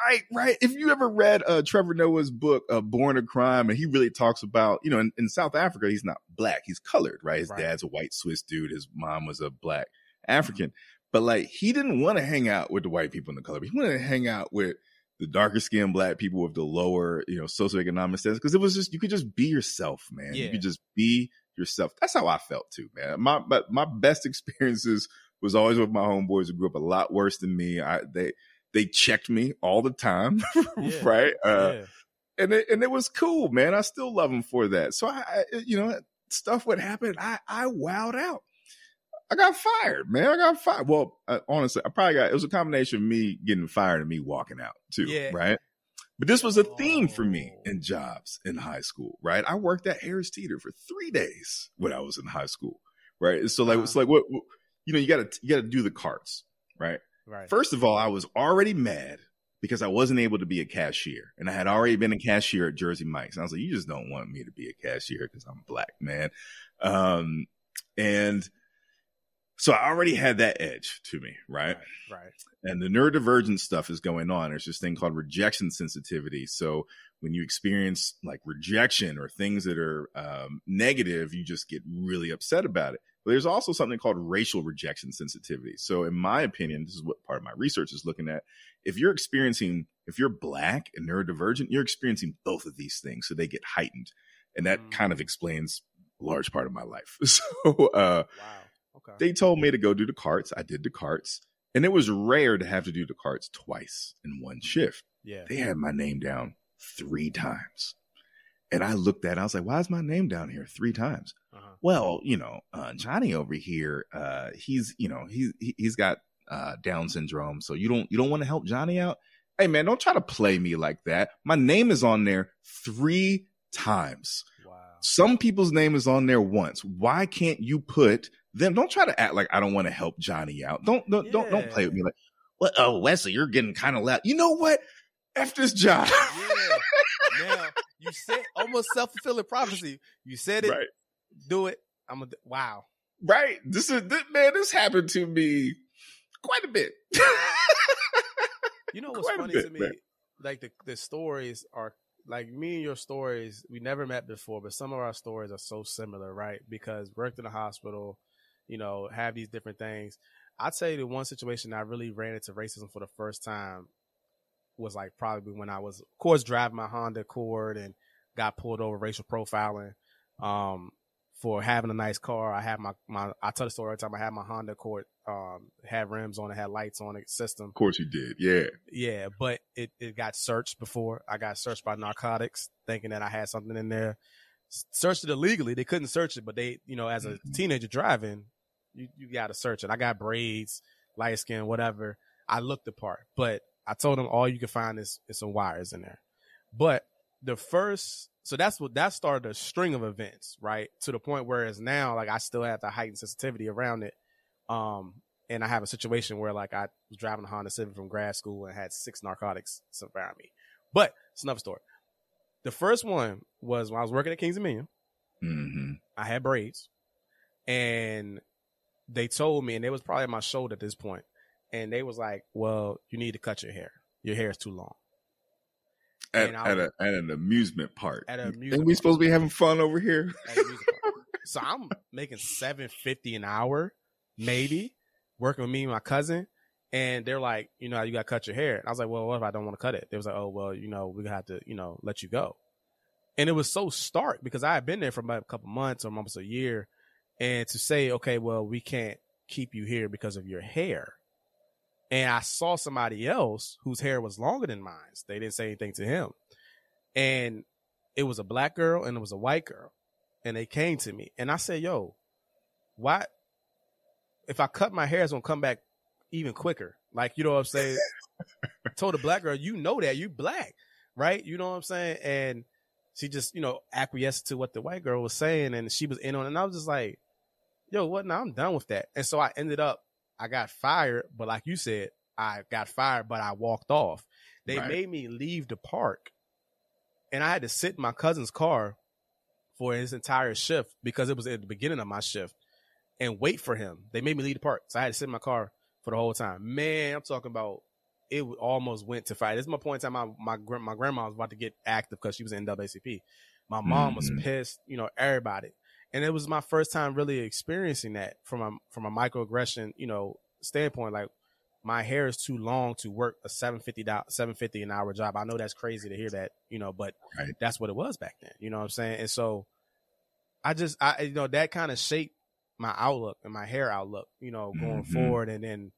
Right, right. If you ever read uh, Trevor Noah's book, uh, Born a Crime, and he really talks about, you know, in, in, South Africa, he's not black, he's colored, right? His right. dad's a white Swiss dude, his mom was a black African. But like, he didn't want to hang out with the white people in the color, he wanted to hang out with the darker skinned black people with the lower, you know, socioeconomic status. Cause it was just, you could just be yourself, man. Yeah. You could just be yourself. That's how I felt too, man. My, but my best experiences was always with my homeboys who grew up a lot worse than me. I, they, they checked me all the time. Yeah. right. Uh, yeah. and it, and it was cool, man. I still love them for that. So I, I you know, stuff would happen. I, I wowed out. I got fired, man. I got fired. Well, uh, honestly, I probably got it was a combination of me getting fired and me walking out too, Yeah. right? But this was a theme for me Oh. in jobs in high school, right? I worked at Harris Teeter for three days when I was in high school, right? So like, it's Uh-huh. like what, what you know, you got to you got to do the carts, right? Right. First of all, I was already mad because I wasn't able to be a cashier, and I had already been a cashier at Jersey Mike's. And I was like, "You just don't want me to be a cashier because I'm black, man." Um, and so I already had that edge to me, right? Right. Right. And the neurodivergent stuff is going on. There's this thing called rejection sensitivity. So when you experience like rejection or things that are um, negative, you just get really upset about it. But there's also something called racial rejection sensitivity. So, in my opinion, this is what part of my research is looking at. If you're experiencing, if you're black and neurodivergent, you're experiencing both of these things. So they get heightened. And that Mm. kind of explains a large part of my life. So, uh, Wow. Okay. they told me to go do the carts. I did the carts. And it was rare to have to do the carts twice in one shift. yeah. They had my name down three times. And I looked at it, I was like, why is my name down here three times? Uh-huh. Well, you know, uh, Johnny over here, uh, he's, you know, he, he he's got uh, Down syndrome. So you don't you don't want to help Johnny out? Hey man, don't try to play me like that. My name is on there three times. Wow. Some people's name is on there once. Why can't you put them? Don't try to act like I don't want to help Johnny out. Don't don't don't don't play with me like, well, oh Wesley, you're getting kind of loud. You know what? F this job. Yeah. now you said almost self fulfilling prophecy. You said it. right, Do it. I'm a wow. right. This is this, man. This happened to me quite a bit. You know what's Quite funny bit, to me? man. Like the the stories are like me and your stories. We never met before, but some of our stories are so similar, right? Because worked in a hospital, you know, have these different things. I'd say the one situation I really ran into racism for the first time was like probably when I was, of course, driving my Honda Accord and got pulled over racial profiling. Um, for having a nice car, I had my my. I tell the story every time. I had my Honda Accord, um, had rims on it, had lights on it, system. of course you did. Yeah. Yeah, but it, it got searched before. I got searched by narcotics, thinking that I had something in there. Searched it illegally. They couldn't search it, but they, you know, as a Mhm. teenager driving, you, you got to search it. I got braids, light skin, whatever. I looked the part, but I told them all you can find is, is some wires in there. But the first, so that's what that started a string of events, right? To the point where it's now like I still have the heightened sensitivity around it. Um, and I have a situation where like I was driving a Honda Civic from grad school and had six narcotics surround me. But it's another story. The first one was when I was working at Kings Dominion. hmm I had braids, and they told me, and it was probably my shoulder at this point, and they was like, "Well, you need to cut your hair. Your hair is too long." At, And I at, a, at an amusement park. At an amusement we park. supposed to be having fun over here? at a park. So I'm making seven fifty an hour, maybe, working with me and my cousin. And they're like, you know, you got to cut your hair. And I was like, well, what if I don't want to cut it? They was like, oh, well, you know, we're gonna have to, you know, let you go. And it was so stark because I had been there for about a couple months or almost a year, and to say, okay, well, we can't keep you here because of your hair. And I saw somebody else whose hair was longer than mine. They didn't say anything to him, and it was a black girl and it was a white girl and they came to me and I said, "Yo, why? If I cut my hair, it's gonna come back even quicker." Like you know what I'm saying? Told the black girl, "You know that you black, right? You know what I'm saying?" And she just you know acquiesced to what the white girl was saying, and she was in on it. And I was just like, "Yo, what? Now I'm done with that." And so I ended up, I got fired, but like you said, I got fired, but I walked off. They Right. made me leave the park, and I had to sit in my cousin's car for his entire shift because it was at the beginning of my shift and wait for him. They made me leave the park. So I had to sit in my car for the whole time. Man, I'm talking about it almost went to fight. This is my point in time. My my, my grandma was about to get active because she was in NAACP. My mom was Mhm. pissed, you know, everybody. And it was my first time really experiencing that from a from a microaggression, you know, standpoint. Like my hair is too long to work a 750 750 an hour job. I know that's crazy to hear that, you know, but Right. that's what it was back then. You know what I'm saying? And so I just I you know that kind of shaped my outlook and my hair outlook, you know, going Mhm. forward and then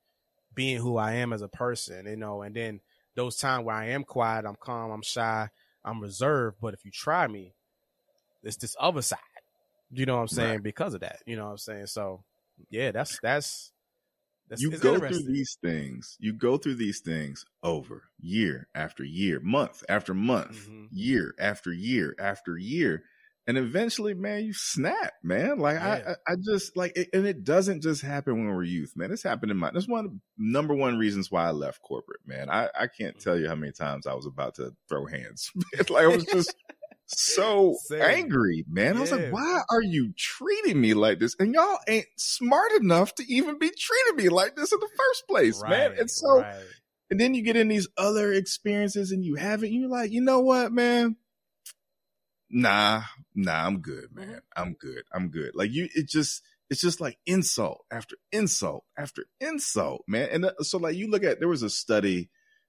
being who I am as a person, you know, and then those times where I am quiet, I'm calm, I'm shy, I'm reserved, but if you try me, it's this other side. You know what I'm saying? Right. Because of that. You know what I'm saying? So yeah, that's that's that's you go through these things. You go through these things over year after year, month after month, mm-hmm. year after year after year. And eventually, man, you snap, man. Like yeah. I, I just like, it, and it doesn't just happen when we're youth, man. It's happened in my. That's one of the number one reasons why I left corporate, man. I, I can't mm-hmm. tell you how many times I was about to throw hands. like I was just so Same. angry, man. Yeah. I was like, why are you treating me like this? And y'all ain't smart enough to even be treating me like this in the first place, right, man. And so, right. and then you get in these other experiences and you have it, you're like, you know what, man? Nah, nah, I'm good, man. I'm good. I'm good. Like you, it just, it's just like insult after insult after insult, man. And uh, so, like, you look at, there was a study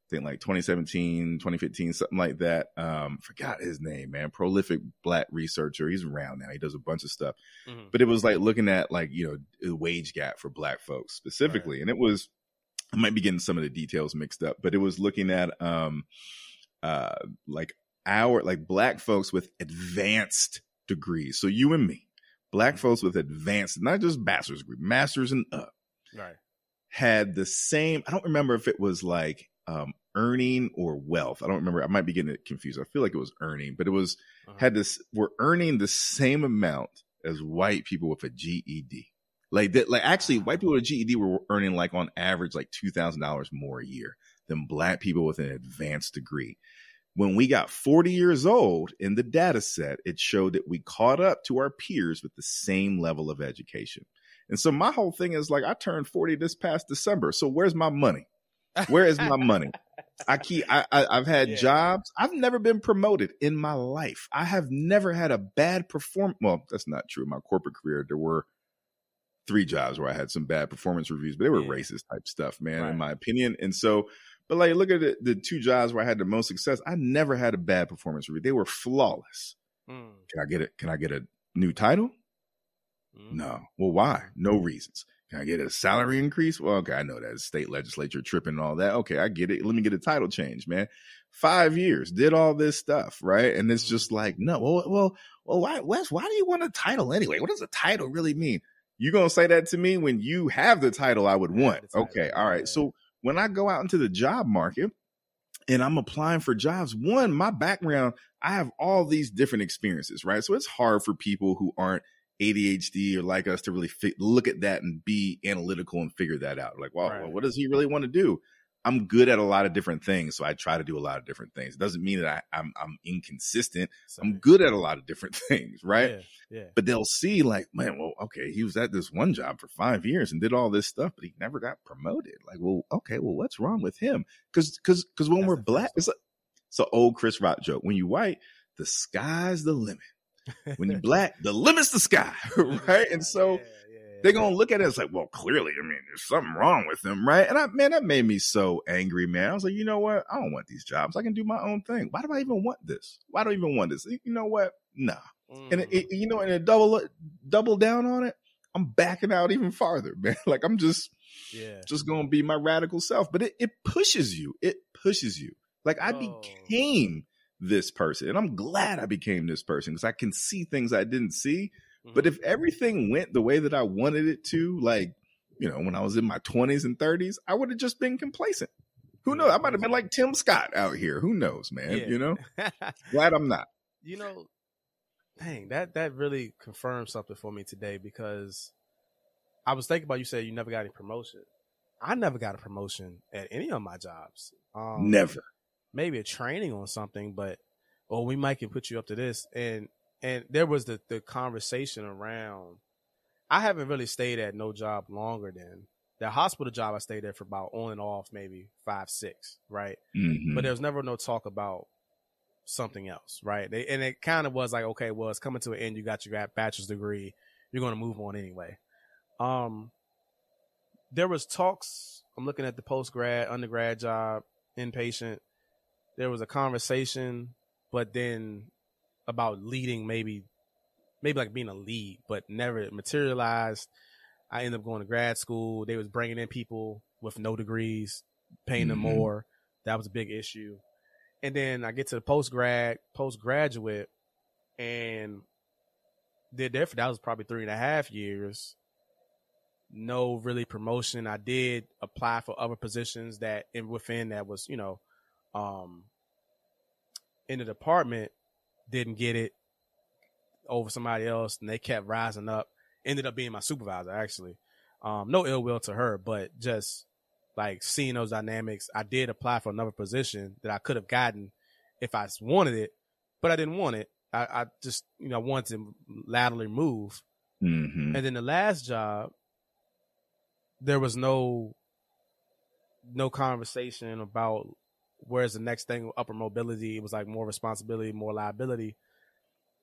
think like 2017, 2015, something like that. Um, forgot his name, man. Prolific black researcher. He's around now. He does a bunch of stuff. Mm-hmm. But it was like looking at like, you know, the wage gap for black folks specifically. Right. And it was I might be getting some of the details mixed up, but it was looking at um uh like our like black folks with advanced degrees. So you and me, black mm-hmm. folks with advanced, not just bachelor's degree, masters and up. Right. Had the same, I don't remember if it was like um, earning or wealth. I don't remember. I might be getting it confused. I feel like it was earning, but it was uh-huh. had this. We're earning the same amount as white people with a GED. Like that. Like actually, white people with a GED were earning like on average like two thousand dollars more a year than black people with an advanced degree. When we got 40 years old in the data set, it showed that we caught up to our peers with the same level of education. And so my whole thing is like, I turned 40 this past December. So where's my money? Where is my money? I keep. I, I have had yeah. jobs. I've never been promoted in my life. I have never had a bad perform. Well, that's not true. In my corporate career, there were three jobs where I had some bad performance reviews, but they were yeah. racist type stuff, man, right. in my opinion. And so, but like, look at the, the, two jobs where I had the most success. I never had a bad performance review. They were flawless. Mm. Can I get it? Can I get a new title? Mm. No. Well, why? No reasons. Can I get a salary increase? Well, okay, I know that state legislature tripping and all that. Okay, I get it. Let me get a title change, man. Five years, did all this stuff, right? And it's just like, no, well, well, well, why, Wes, why do you want a title anyway? What does a title really mean? You gonna say that to me when you have the title I would want? Okay, all right. So when I go out into the job market and I'm applying for jobs, one, my background, I have all these different experiences, right? So it's hard for people who aren't ADHD or like us to really fi- look at that and be analytical and figure that out. Like, well, right. well, what does he really want to do? I'm good at a lot of different things, so I try to do a lot of different things. It doesn't mean that I, am I'm, I'm inconsistent. Sorry. I'm good at a lot of different things, right? Yeah, yeah. But they'll see like, man, well, okay, he was at this one job for five years and did all this stuff, but he never got promoted. Like, well, okay, well, what's wrong with him? Because because because when That's we're black, it's, a, it's an old Chris Rock joke. When you white, the sky's the limit when you're black, the limit's the sky, right? And so yeah, yeah, they're gonna look at it as like, well, clearly, I mean, there's something wrong with them, right? And I, man, that made me so angry, man. I was like, you know what? I don't want these jobs. I can do my own thing. Why do I even want this? Why do I even want this? You know what? Nah. Mm. And it, it, you know, and a double double down on it. I'm backing out even farther, man. Like I'm just, yeah, just gonna be my radical self. But it, it pushes you. It pushes you. Like I oh. became this person. And I'm glad I became this person because I can see things I didn't see. Mm-hmm. But if everything went the way that I wanted it to, like, you know, when I was in my 20s and 30s, I would have just been complacent. Who knows? I might have been like Tim Scott out here. Who knows, man? Yeah. You know? glad I'm not. You know, dang, that that really confirmed something for me today because I was thinking about you said you never got any promotion. I never got a promotion at any of my jobs. Um, never maybe a training on something, but or we might can put you up to this. And and there was the the conversation around. I haven't really stayed at no job longer than the hospital job. I stayed there for about on and off, maybe five six, right? Mm-hmm. But there was never no talk about something else, right? They, and it kind of was like, okay, well, it's coming to an end. You got your bachelor's degree. You're going to move on anyway. Um, there was talks. I'm looking at the post grad, undergrad job, inpatient there was a conversation, but then about leading maybe maybe like being a lead, but never materialized. I ended up going to grad school. They was bringing in people with no degrees, paying mm-hmm. them more. That was a big issue. And then I get to the post grad, postgraduate, and did there for that was probably three and a half years. no really promotion. I did apply for other positions that in within that was, you know, um in the department, didn't get it over somebody else and they kept rising up. Ended up being my supervisor actually. Um, no ill will to her, but just like seeing those dynamics, I did apply for another position that I could have gotten if I wanted it, but I didn't want it. I, I just, you know, wanted to laterally move. Mm-hmm. And then the last job, there was no no conversation about where's the next thing upper mobility. It was like more responsibility, more liability.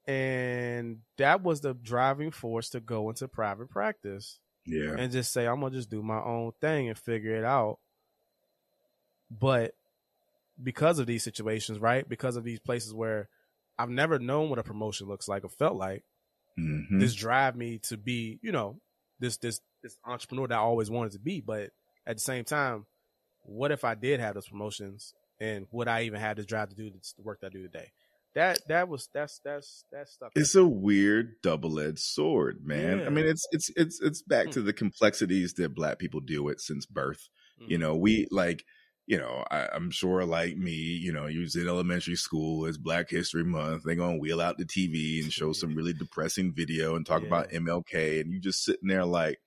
And that was the driving force to go into private practice Yeah. and just say, I'm gonna just do my own thing and figure it out. But because of these situations, right? Because of these places where I've never known what a promotion looks like or felt like, Mm-hmm. this drive me to be, you know, this this this entrepreneur that I always wanted to be. But at the same time, what if I did have those promotions and would I even have this drive to do the work that I do today? That that was that's that's that's stuff. it's a weird double-edged sword man Yeah. i mean it's it's it's it's back Hmm. to the complexities that black people deal with since birth you Mhm. know we like you know I, i'm sure like me you know you was in elementary school it's black history month they're gonna wheel out the tv and show some really depressing video and talk Yeah. about mlk and you just sitting there like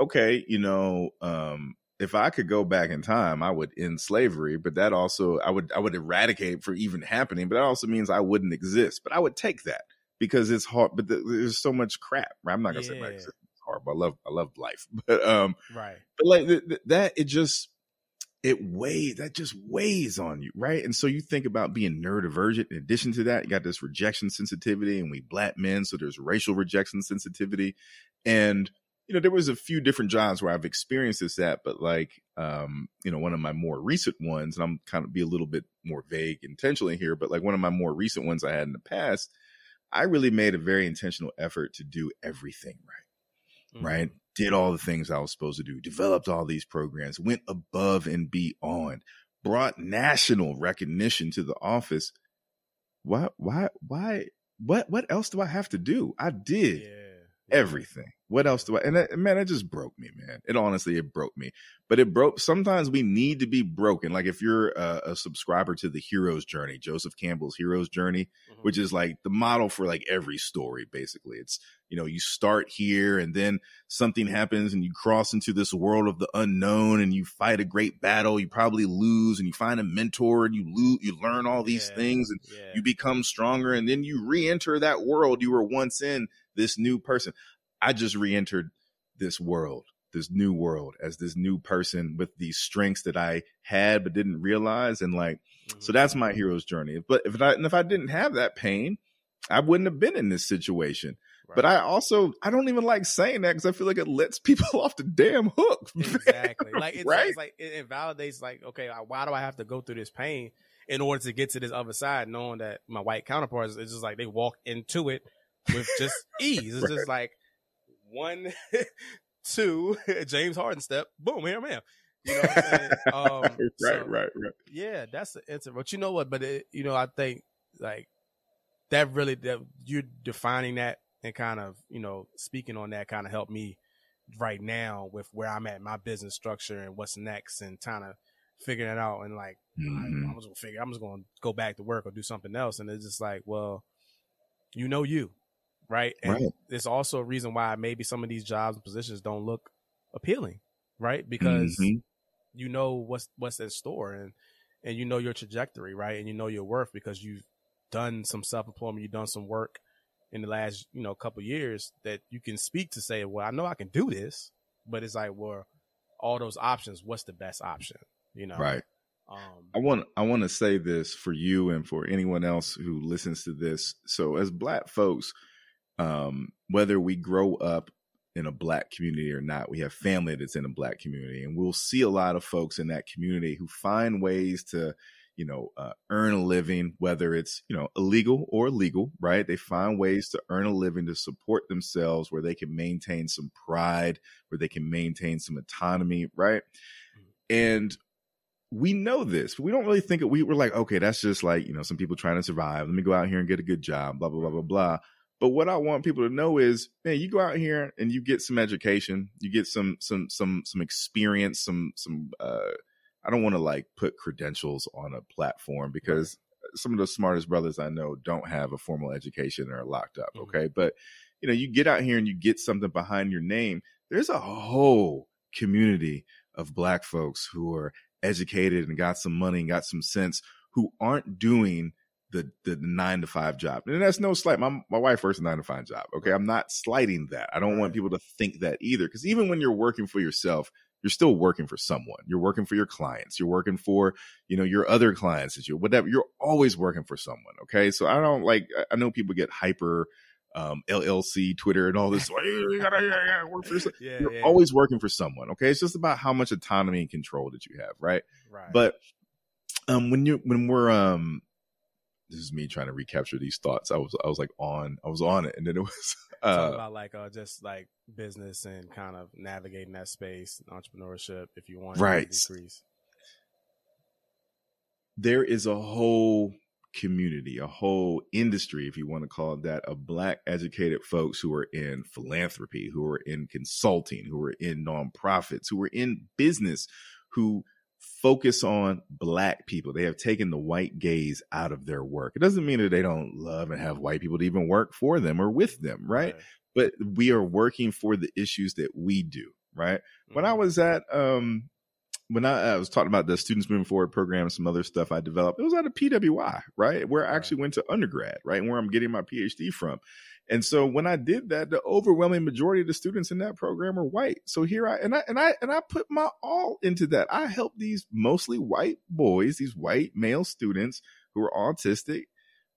okay you know um if I could go back in time, I would end slavery, but that also I would I would eradicate it for even happening. But that also means I wouldn't exist. But I would take that because it's hard. But th- there's so much crap. I'm not gonna say Yeah. existence is hard, but I love I love life. But um, right. but like th- th- that, it just it weighs that just weighs on you, right? And so you think about being neurodivergent. In addition to that, you got this rejection sensitivity, and we black men, so there's racial rejection sensitivity, and you know there was a few different jobs where I've experienced this at, but like um, you know one of my more recent ones, and I'm kind of be a little bit more vague intentionally here, but like one of my more recent ones I had in the past, I really made a very intentional effort to do everything right Mhm. right? Did all the things I was supposed to do, developed all these programs, went above and beyond, brought national recognition to the office. Why, why, why, what, what else do I have to do? I did Yeah. Everything. What else do I? And that, man, it just broke me, man. It honestly, it broke me. But it broke. Sometimes we need to be broken. Like if you're a, a subscriber to the hero's journey, Joseph Campbell's hero's journey, Mhm. which is like the model for like every story basically it's you know you start here and then something happens and you cross into this world of the unknown and you fight a great battle you probably lose and you find a mentor and you lose you learn all these Yeah. things and yeah. you become stronger and then you re-enter that world you were once in this new person i just re-entered this world this new world as this new person with these strengths that i had but didn't realize and like so Mhm. that's my hero's journey. But if I and if I didn't have that pain, I wouldn't have been in this situation. But I also I don't even like saying that because I feel like it lets people off the damn hook. exactly like it's, Right? it's like it, validates like okay why do i have to go through this pain in order to get to this other side knowing that my white counterparts it's just like they walk into it with just ease. It's just like one two james harden step boom here i am. You know what i'm saying? Um right, so, right, right. yeah that's the answer. But you know what? But it, you know i think like that really that you're defining that and kind of you know speaking on that kind of helped me right now with where i'm at my business structure and what's next and kind of figuring it out. And like I, Mhm. i'm just gonna figure i'm just gonna go back to work or do something else. And it's just like well you know you right and Right. it's also a reason why maybe some of these jobs and positions don't look appealing right because Mhm. you know what's what's in store and and you know your trajectory right and you know your worth because you've done some self-employment you've done some work in the last you know couple years that you can speak to say well i know i can do this but it's like well all those options what's the best option you know Right. um I want I want to say this for you and for anyone else who listens to this. So as black folks, um, whether we grow up in a black community or not, we have family that's in a black community, and we'll see a lot of folks in that community who find ways to, you know, uh, earn a living, whether it's you know illegal or legal, right? They find ways to earn a living to support themselves, where they can maintain some pride, where they can maintain some autonomy, right? And we know this. But we don't really think it. We were like, okay, that's just like, you know, some people trying to survive. Let me go out here and get a good job, blah, blah, blah, blah, blah. But what I want people to know is, man, you go out here and you get some education, you get some some some some experience, some some uh I don't want to like put credentials on a platform because right. some of the smartest brothers I know don't have a formal education or are locked up, mm-hmm. okay? But you know, you get out here and you get something behind your name. There's a whole community of black folks who are educated and got some money and got some sense who aren't doing the, the nine to five job. And that's no slight. My, my wife works a nine to five job. Okay. I'm not slighting that. I don't want people to think that either. Cause even when you're working for yourself, you're still working for someone. You're working for your clients. You're working for, you know, your other clients that you, whatever. You're always working for someone. Okay. So I don't like, I know people get hyper, um, LLC, Twitter, and all this. you gotta, you gotta work for yourself. Yeah, You're yeah. always working for someone. Okay. It's just about how much autonomy and control that you have. Right. Right. But, um, when you, when we're, um, this is me trying to recapture these thoughts. I was I was like on I was on it, and then it was uh, Talk about like uh, just like business and kind of navigating that space, entrepreneurship. If you want right, decrease. There is a whole community, a whole industry, if you want to call it that, of black educated folks who are in philanthropy, who are in consulting, who are in nonprofits, who are in business, who focus on black people. They have taken the white gaze out of their work. It doesn't mean that they don't love and have white people to even work for them or with them, right? right. But we are working for the issues that we do, right? Mm-hmm. When I mm-hmm. was at um when I, I, was talking about the Students Moving Forward program, some other stuff I developed, it was at a PWI, right? Where I actually went to undergrad, right? And where I'm getting my PhD from. And so when I did that, the overwhelming majority of the students in that program are white. So here I and I and I and I put my all into that. I helped these mostly white boys, these white male students who are autistic,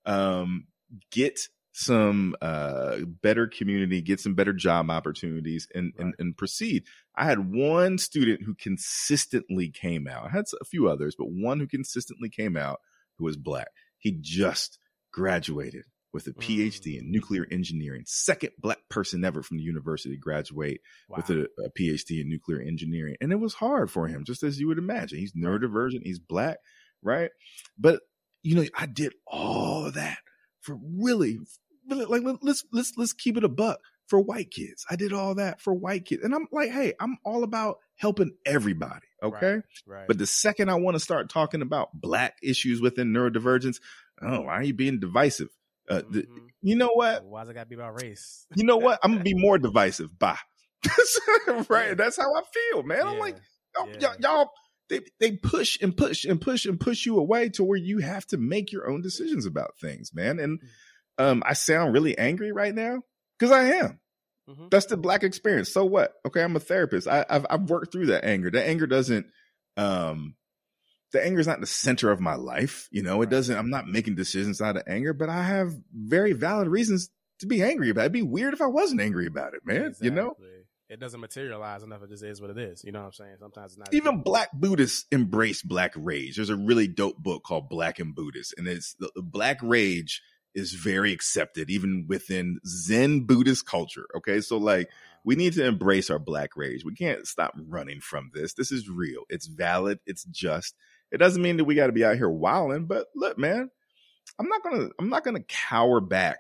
um, get some uh, better community, get some better job opportunities, and, right. and and proceed. I had one student who consistently came out. I had a few others, but one who consistently came out who was black. He just graduated with a PhD mm. in nuclear engineering, second black person ever from the university to graduate wow. with a, a, PhD in nuclear engineering. And it was hard for him, just as you would imagine. He's neurodivergent, he's black, right? But you know, I did all of that for really, really like let's let's let's keep it a buck for white kids. I did all that for white kids. And I'm like, hey, I'm all about helping everybody. Okay. Right, right. But the second I want to start talking about black issues within neurodivergence, oh, why are you being divisive? Uh, mm-hmm. the, you know what? Why's it got to be about race? You know what? I'm gonna be more divisive. Bye. right. Yeah. That's how I feel, man. Yeah. I'm like, y'all, yeah. y'all, they they push and push and push and push you away to where you have to make your own decisions about things, man. And mm. um, I sound really angry right now because I am. Mm-hmm. That's the black experience. So what? Okay, I'm a therapist. I, have I've worked through that anger. That anger doesn't um the anger is not the center of my life. You know, it doesn't, I'm not making decisions out of anger, but I have very valid reasons to be angry about it. It'd be weird if I wasn't angry about it, man. Exactly. You know? It doesn't materialize enough. It just is what it is. You know what I'm saying? Sometimes it's not. Even black Buddhists embrace black rage. There's a really dope book called Black and Buddhist, and it's the, the black rage is very accepted even within Zen Buddhist culture. Okay. So like we need to embrace our black rage. We can't stop running from this. This is real. It's valid. It's just. It doesn't mean that we got to be out here wilding, but look, man, I'm not gonna I'm not gonna cower back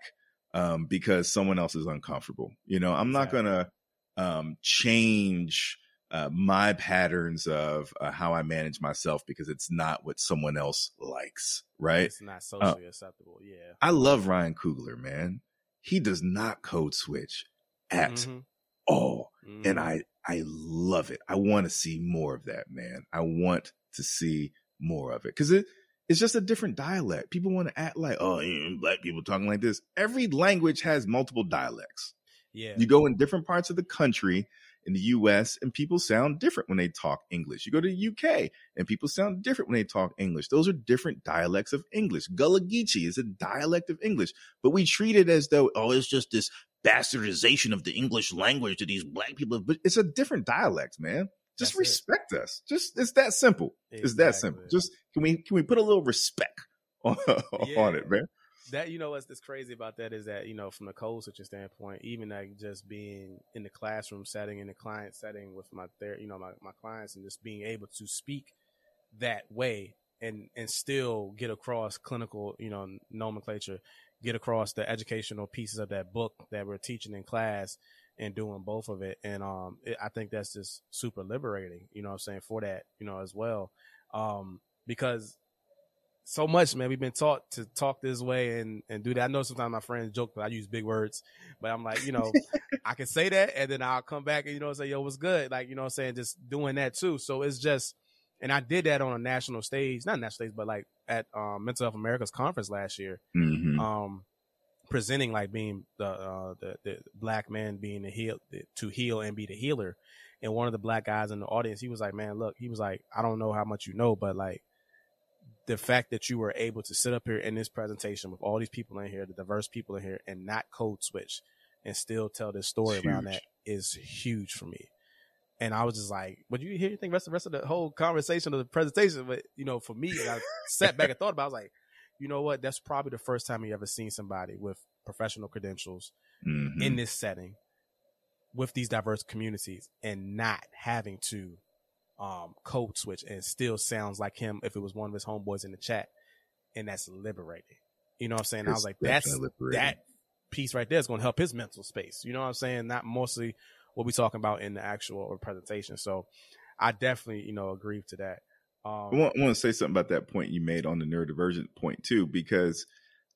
um, because someone else is uncomfortable. You know, I'm not gonna um, change uh, my patterns of uh, how I manage myself because it's not what someone else likes. Right? It's not uh, socially uh, acceptable. Yeah. I love Ryan Coogler, man. He does not code switch at mm-hmm. all, mm-hmm. and I I love it. I want to see more of that, man. I want to see more of it because it it's just a different dialect. People want to act like, oh, black people talking like this. Every language has multiple dialects. Yeah. You go in different parts of the country in the US and people sound different when they talk English. You go to the UK and people sound different when they talk English. Those are different dialects of English. Gullah Geechee is a dialect of English, but we treat it as though, oh, it's just this bastardization of the English language to these black people. But it's a different dialect, man. Just That's respect it. us. Just it's that simple. Exactly. It's that simple. Just can we can we put a little respect on, yeah. on it, man? That you know what's that's crazy about that is that you know from the code switching standpoint, even like just being in the classroom setting, in the client setting with my ther- you know my, my clients, and just being able to speak that way and and still get across clinical you know nomenclature get across the educational pieces of that book that we're teaching in class and doing both of it. And um, it, I think that's just super liberating, you know what I'm saying, for that, you know, as well. Um, because so much, man, we've been taught to talk this way and, and do that. I know sometimes my friends joke that I use big words, but I'm like, you know, I can say that and then I'll come back and, you know, say, yo, what's good? Like, you know I'm saying? Just doing that too. So it's just, and I did that on a national stage, not national stage, but like at um, Mental Health America's conference last year. Mm-hmm. Um, presenting like being the uh, the, the black man being the heal to heal and be the healer. And one of the black guys in the audience, he was like, "Man, look," he was like, "I don't know how much you know, but like the fact that you were able to sit up here in this presentation with all these people in here, the diverse people in here, and not code switch and still tell this story around that is huge for me." And I was just like, "Would you hear? You think rest the rest of the whole conversation of the presentation?" But you know, for me, I sat back and thought about. It, I was like, you know what? That's probably the first time you ever seen somebody with professional credentials mm-hmm. in this setting with these diverse communities and not having to um, code switch and still sounds like him if it was one of his homeboys in the chat. And that's liberating. You know what I'm saying? It's I was like, that's liberating. that piece right there is going to help his mental space. You know what I'm saying? Not mostly what we talking about in the actual presentation. So I definitely, you know, agree to that. Um, I, want, I want to say something about that point you made on the neurodivergent point too, because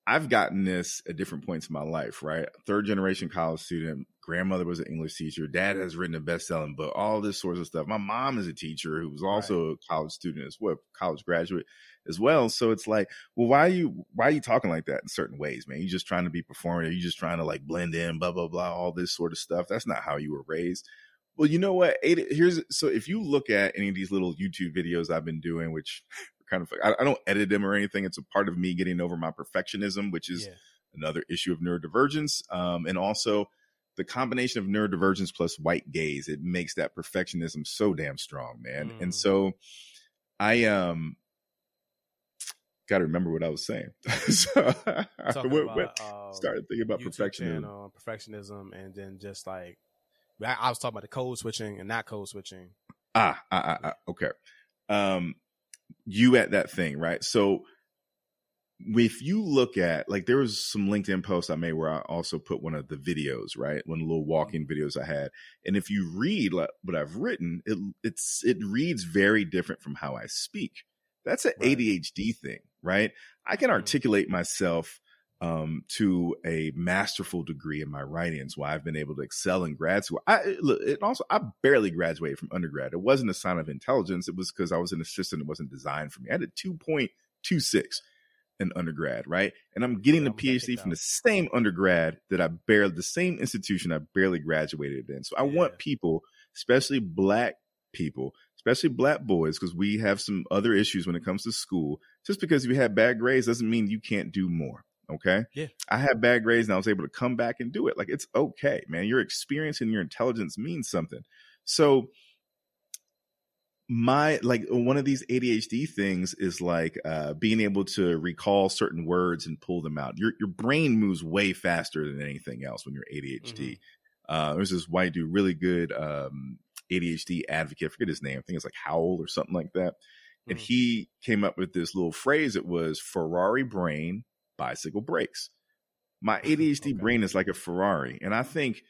I've gotten this at different points in my life, right? Third generation college student, grandmother was an English teacher, dad has written a best selling book, all this sorts of stuff. My mom is a teacher who was also right. a college student as well, college graduate as well. So it's like, well, why are you why are you talking like that in certain ways, man? You just trying to be performative, you just trying to like blend in, blah, blah, blah, all this sort of stuff. That's not how you were raised. Well, you know what? Here's so if you look at any of these little YouTube videos I've been doing, which kind of I, I don't edit them or anything. It's a part of me getting over my perfectionism, which is yeah. another issue of neurodivergence, um, and also the combination of neurodivergence plus white gaze. It makes that perfectionism so damn strong, man. Mm. And so I um got to remember what I was saying. so what, what, um, started thinking about perfectionism, channel, perfectionism, and then just like I was talking about the code switching and not code switching. Ah, ah, ah, ah okay. Um, you at that thing, right? So if you look at like there was some LinkedIn posts I made where I also put one of the videos, right? One of the little walking videos I had. And if you read like, what I've written, it it's it reads very different from how I speak. That's an right. ADHD thing, right? I can mm. articulate myself um, to a masterful degree in my writings, why I've been able to excel in grad school. I look, it also I barely graduated from undergrad. It wasn't a sign of intelligence. It was because I was an assistant. It wasn't designed for me. I had a two point two six in undergrad, right? And I'm getting the PhD from the same undergrad that I barely, the same institution I barely graduated in. So I yeah. want people, especially black people, especially black boys, because we have some other issues when it comes to school. Just because you had bad grades doesn't mean you can't do more. Okay. Yeah. I had bad grades and I was able to come back and do it. Like it's okay, man. Your experience and your intelligence means something. So my like one of these ADHD things is like uh, being able to recall certain words and pull them out. Your your brain moves way faster than anything else when you're ADHD. Mm-hmm. Uh, there's this white dude, really good um, ADHD advocate. I forget his name. I think it's like Howell or something like that. And mm-hmm. he came up with this little phrase. It was Ferrari brain, bicycle brakes. My ADHD okay. brain is like a Ferrari. And I think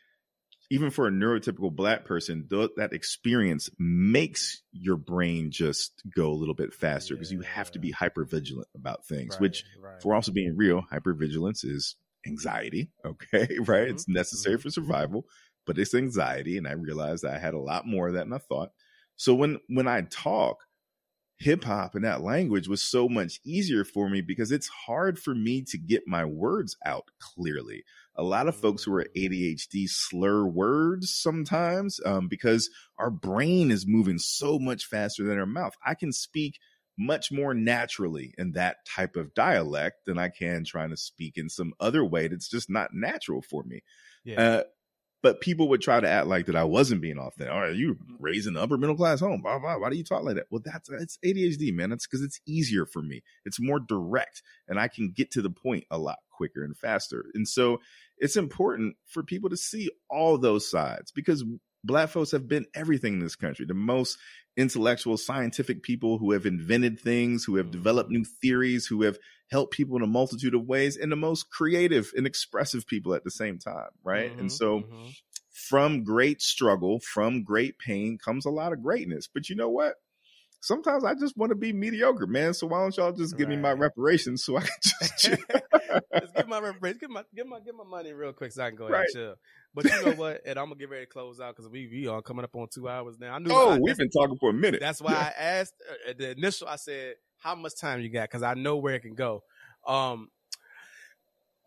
even for a neurotypical black person, th- that experience makes your brain just go a little bit faster because yeah, you have to be hyper vigilant about things, right, which, right. for also being real, hypervigilance is anxiety. Okay. Right. Mm-hmm. It's necessary mm-hmm. for survival, but it's anxiety. And I realized I had a lot more of that than I thought. So when, when I talk, hip hop and that language was so much easier for me because it's hard for me to get my words out clearly. A lot of folks who are mm. ADHD slur words sometimes um, because our brain is moving so much faster than our mouth. I can speak much more naturally in that type of dialect than I can trying to speak in some other way that's just not natural for me. Yeah. Uh, but people would try to act like that I wasn't being authentic. All right, you mm-hmm. raised in upper middle class home. Blah, blah, why do you talk like that? Well, that's it's ADHD, man. That's because it's easier for me. It's more direct, and I can get to the point a lot quicker and faster. And so, it's important for people to see all those sides because black folks have been everything in this country. The most intellectual, scientific people who have invented things, who have mm-hmm. developed new theories, who have help people in a multitude of ways and the most creative and expressive people at the same time. Right. Mhm, And so mhm. from great struggle, from great pain comes a lot of greatness. But you know what? Sometimes I just want to be mediocre, man. So why don't y'all just give me my reparations so I can just? Let's get my reference. Get my get my get my money real quick so I can go ahead Right. and chill. But you know what? And I'm gonna get ready to close out because we we are coming up on two hours now. I knew. oh, I, we've been talking for a minute. that's why I asked uh, the initial. I said, "How much time you got?" Because I know where it can go. Um,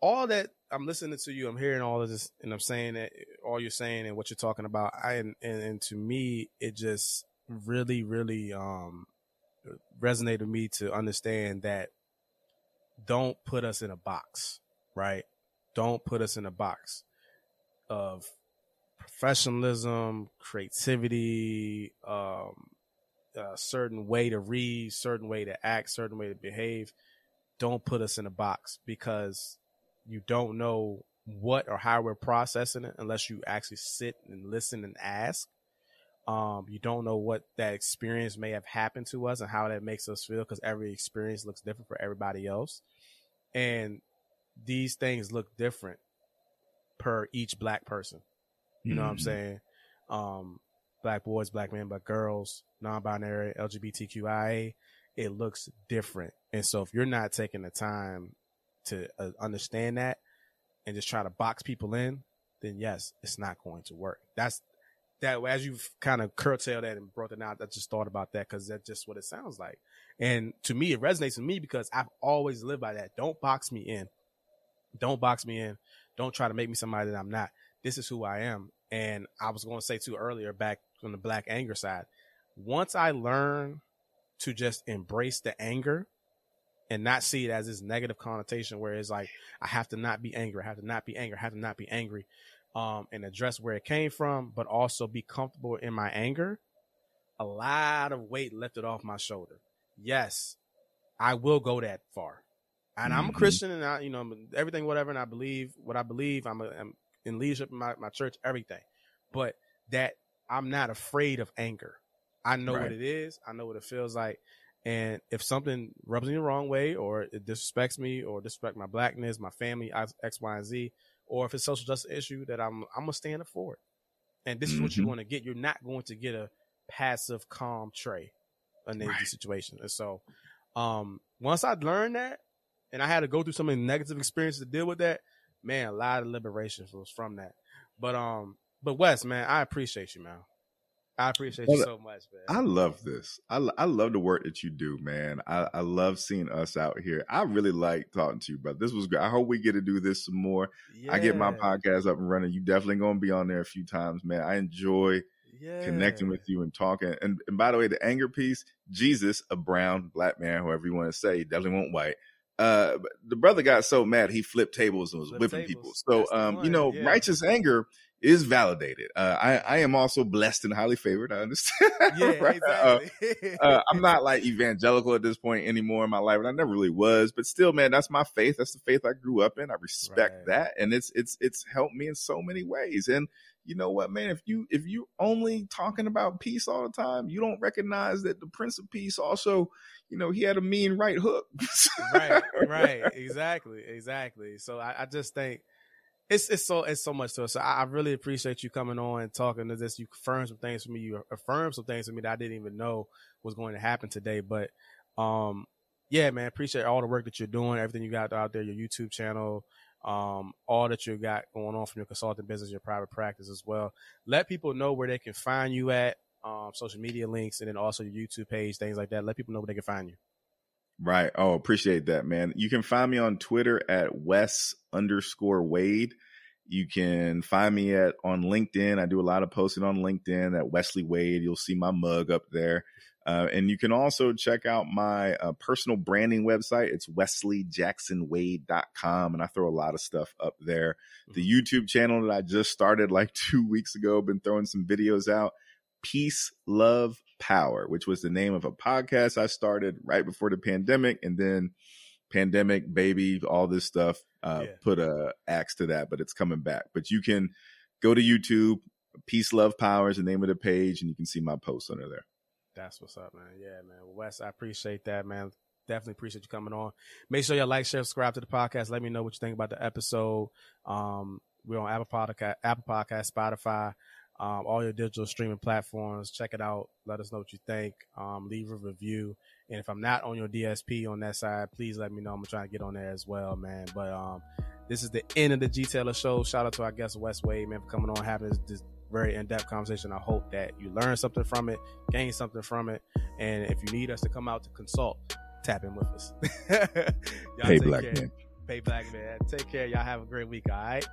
all that I'm listening to you, I'm hearing all of this, and I'm saying that all you're saying and what you're talking about. I and, and, and to me, it just really, really um resonated with me to understand that don't put us in a box, right? Don't put us in a box of professionalism, creativity, um, a certain way to read, certain way to act, certain way to behave. Don't put us in a box because you don't know what or how we're processing it unless you actually sit and listen and ask. Um, you don't know what that experience may have happened to us and how that makes us feel because every experience looks different for everybody else. And these things look different per each black person. You know what I'm Mhm. saying? Um, black boys, black men, black girls, non-binary, LGBTQIA, it looks different. And so if you're not taking the time to uh, understand that and just try to box people in, then yes, it's not going to work. That's that as you've kind of curtailed that and brought it out, I just thought about that because that's just what it sounds like. And to me, it resonates with me because I've always lived by that. Don't box me in. Don't box me in. Don't try to make me somebody that I'm not. This is who I am. And I was going to say too earlier, back from the black anger side, once I learn to just embrace the anger and not see it as this negative connotation where it's like I have to not be angry, I have to not be angry, I have to not be angry, um, and address where it came from, but also be comfortable in my anger. A lot of weight lifted off my shoulder. Yes, I will go that far, and I'm a Mhm. Christian, and I, you know, everything, whatever, and I believe what I believe. I'm, a, I'm in leadership in my, my church, everything, but that I'm not afraid of anger. I know what it is. I know what it feels like. And if something rubs me the wrong way, or it disrespects me, or disrespect my blackness, my family, X, Y, and Z, or if it's a social justice issue, that I'm I'm gonna stand up for it. And this is what you're Mhm. going to get. You're not going to get a passive, calm Trey in these Right. situations. And so, um, once I learned that, and I had to go through some negative experiences to deal with that, man, a lot of liberation was from that. But um, but Wes, man, I appreciate you, man. I appreciate you Well, so much, man. I love this. I, I love the work that you do, man. I, I love seeing us out here. I really like talking to you, brother. This was good. I hope we get to do this some more. I get my podcast up and running. You definitely gonna be on there a few times, man. I enjoy yeah. connecting with you and talking. And, and by the way, the anger piece, Jesus, a brown black man, whoever you want to say, definitely won't white. Uh, the brother got so mad he flipped tables and was whipping tables. people. So, the um, you know, yeah. righteous anger is validated. Uh, I, I am also blessed and highly favored. I understand. Yeah, Right? Uh, exactly. uh, I'm not like evangelical at this point anymore in my life, and I never really was. But still, man, that's my faith. That's the faith I grew up in. I respect Right. that, and it's it's it's helped me in so many ways. And you know what, man? If you if you only talking about peace all the time, you don't recognize that the Prince of Peace also, you know, he had a mean right hook. right, right, exactly, exactly. So I, I just think it's it's so it's so much to us. So I, I really appreciate you coming on and talking to this. You confirmed some things for me. You affirmed some things for me that I didn't even know was going to happen today. But um, yeah, man, appreciate all the work that you're doing, everything you got out there, your YouTube channel, um, all that you got going on from your consulting business, your private practice as well. Let people know where they can find you at, um, social media links, and then also your YouTube page, things like that. Let people know where they can find you. Right. Oh, appreciate that, man. You can find me on Twitter at Wes underscore Wade. You can find me at on LinkedIn. I do a lot of posting on LinkedIn at Wesley Wade. You'll see my mug up there. Uh, and you can also check out my uh, personal branding website. It's wesleyjacksonwade.com. And I throw a lot of stuff up there. The YouTube channel that I just started like two weeks ago, been throwing some videos out. Peace, Love, Power, which was the name of a podcast I started right before the pandemic. And then pandemic, baby, all this stuff, uh, Yeah. put a axe to that, but it's coming back. But you can go to YouTube. Peace, Love, Power is the name of the page, and you can see my posts under there. That's what's up, man. Yeah, man. Wes, I appreciate that, man. definitely appreciate you coming on. Make sure you like, share, subscribe to the podcast. Let me know what you think about the episode. Um, we're on Apple Podcast, Apple Podcast, Spotify, um, all your digital streaming platforms. Check it out. Let us know what you think. Um, leave a review. And if I'm not on your DSP on that side, please let me know. I'm trying to get on there as well, man. But um, this is the end of the G Taylor show. Shout out to our guest Wes Wade, man, for coming on, having this, this very in-depth conversation. I hope that you learn something from it, gain something from it, and if you need us to come out to consult, tap in with us. Pay black care. man. Pay black man. Take care. Y'all have a great week. All right.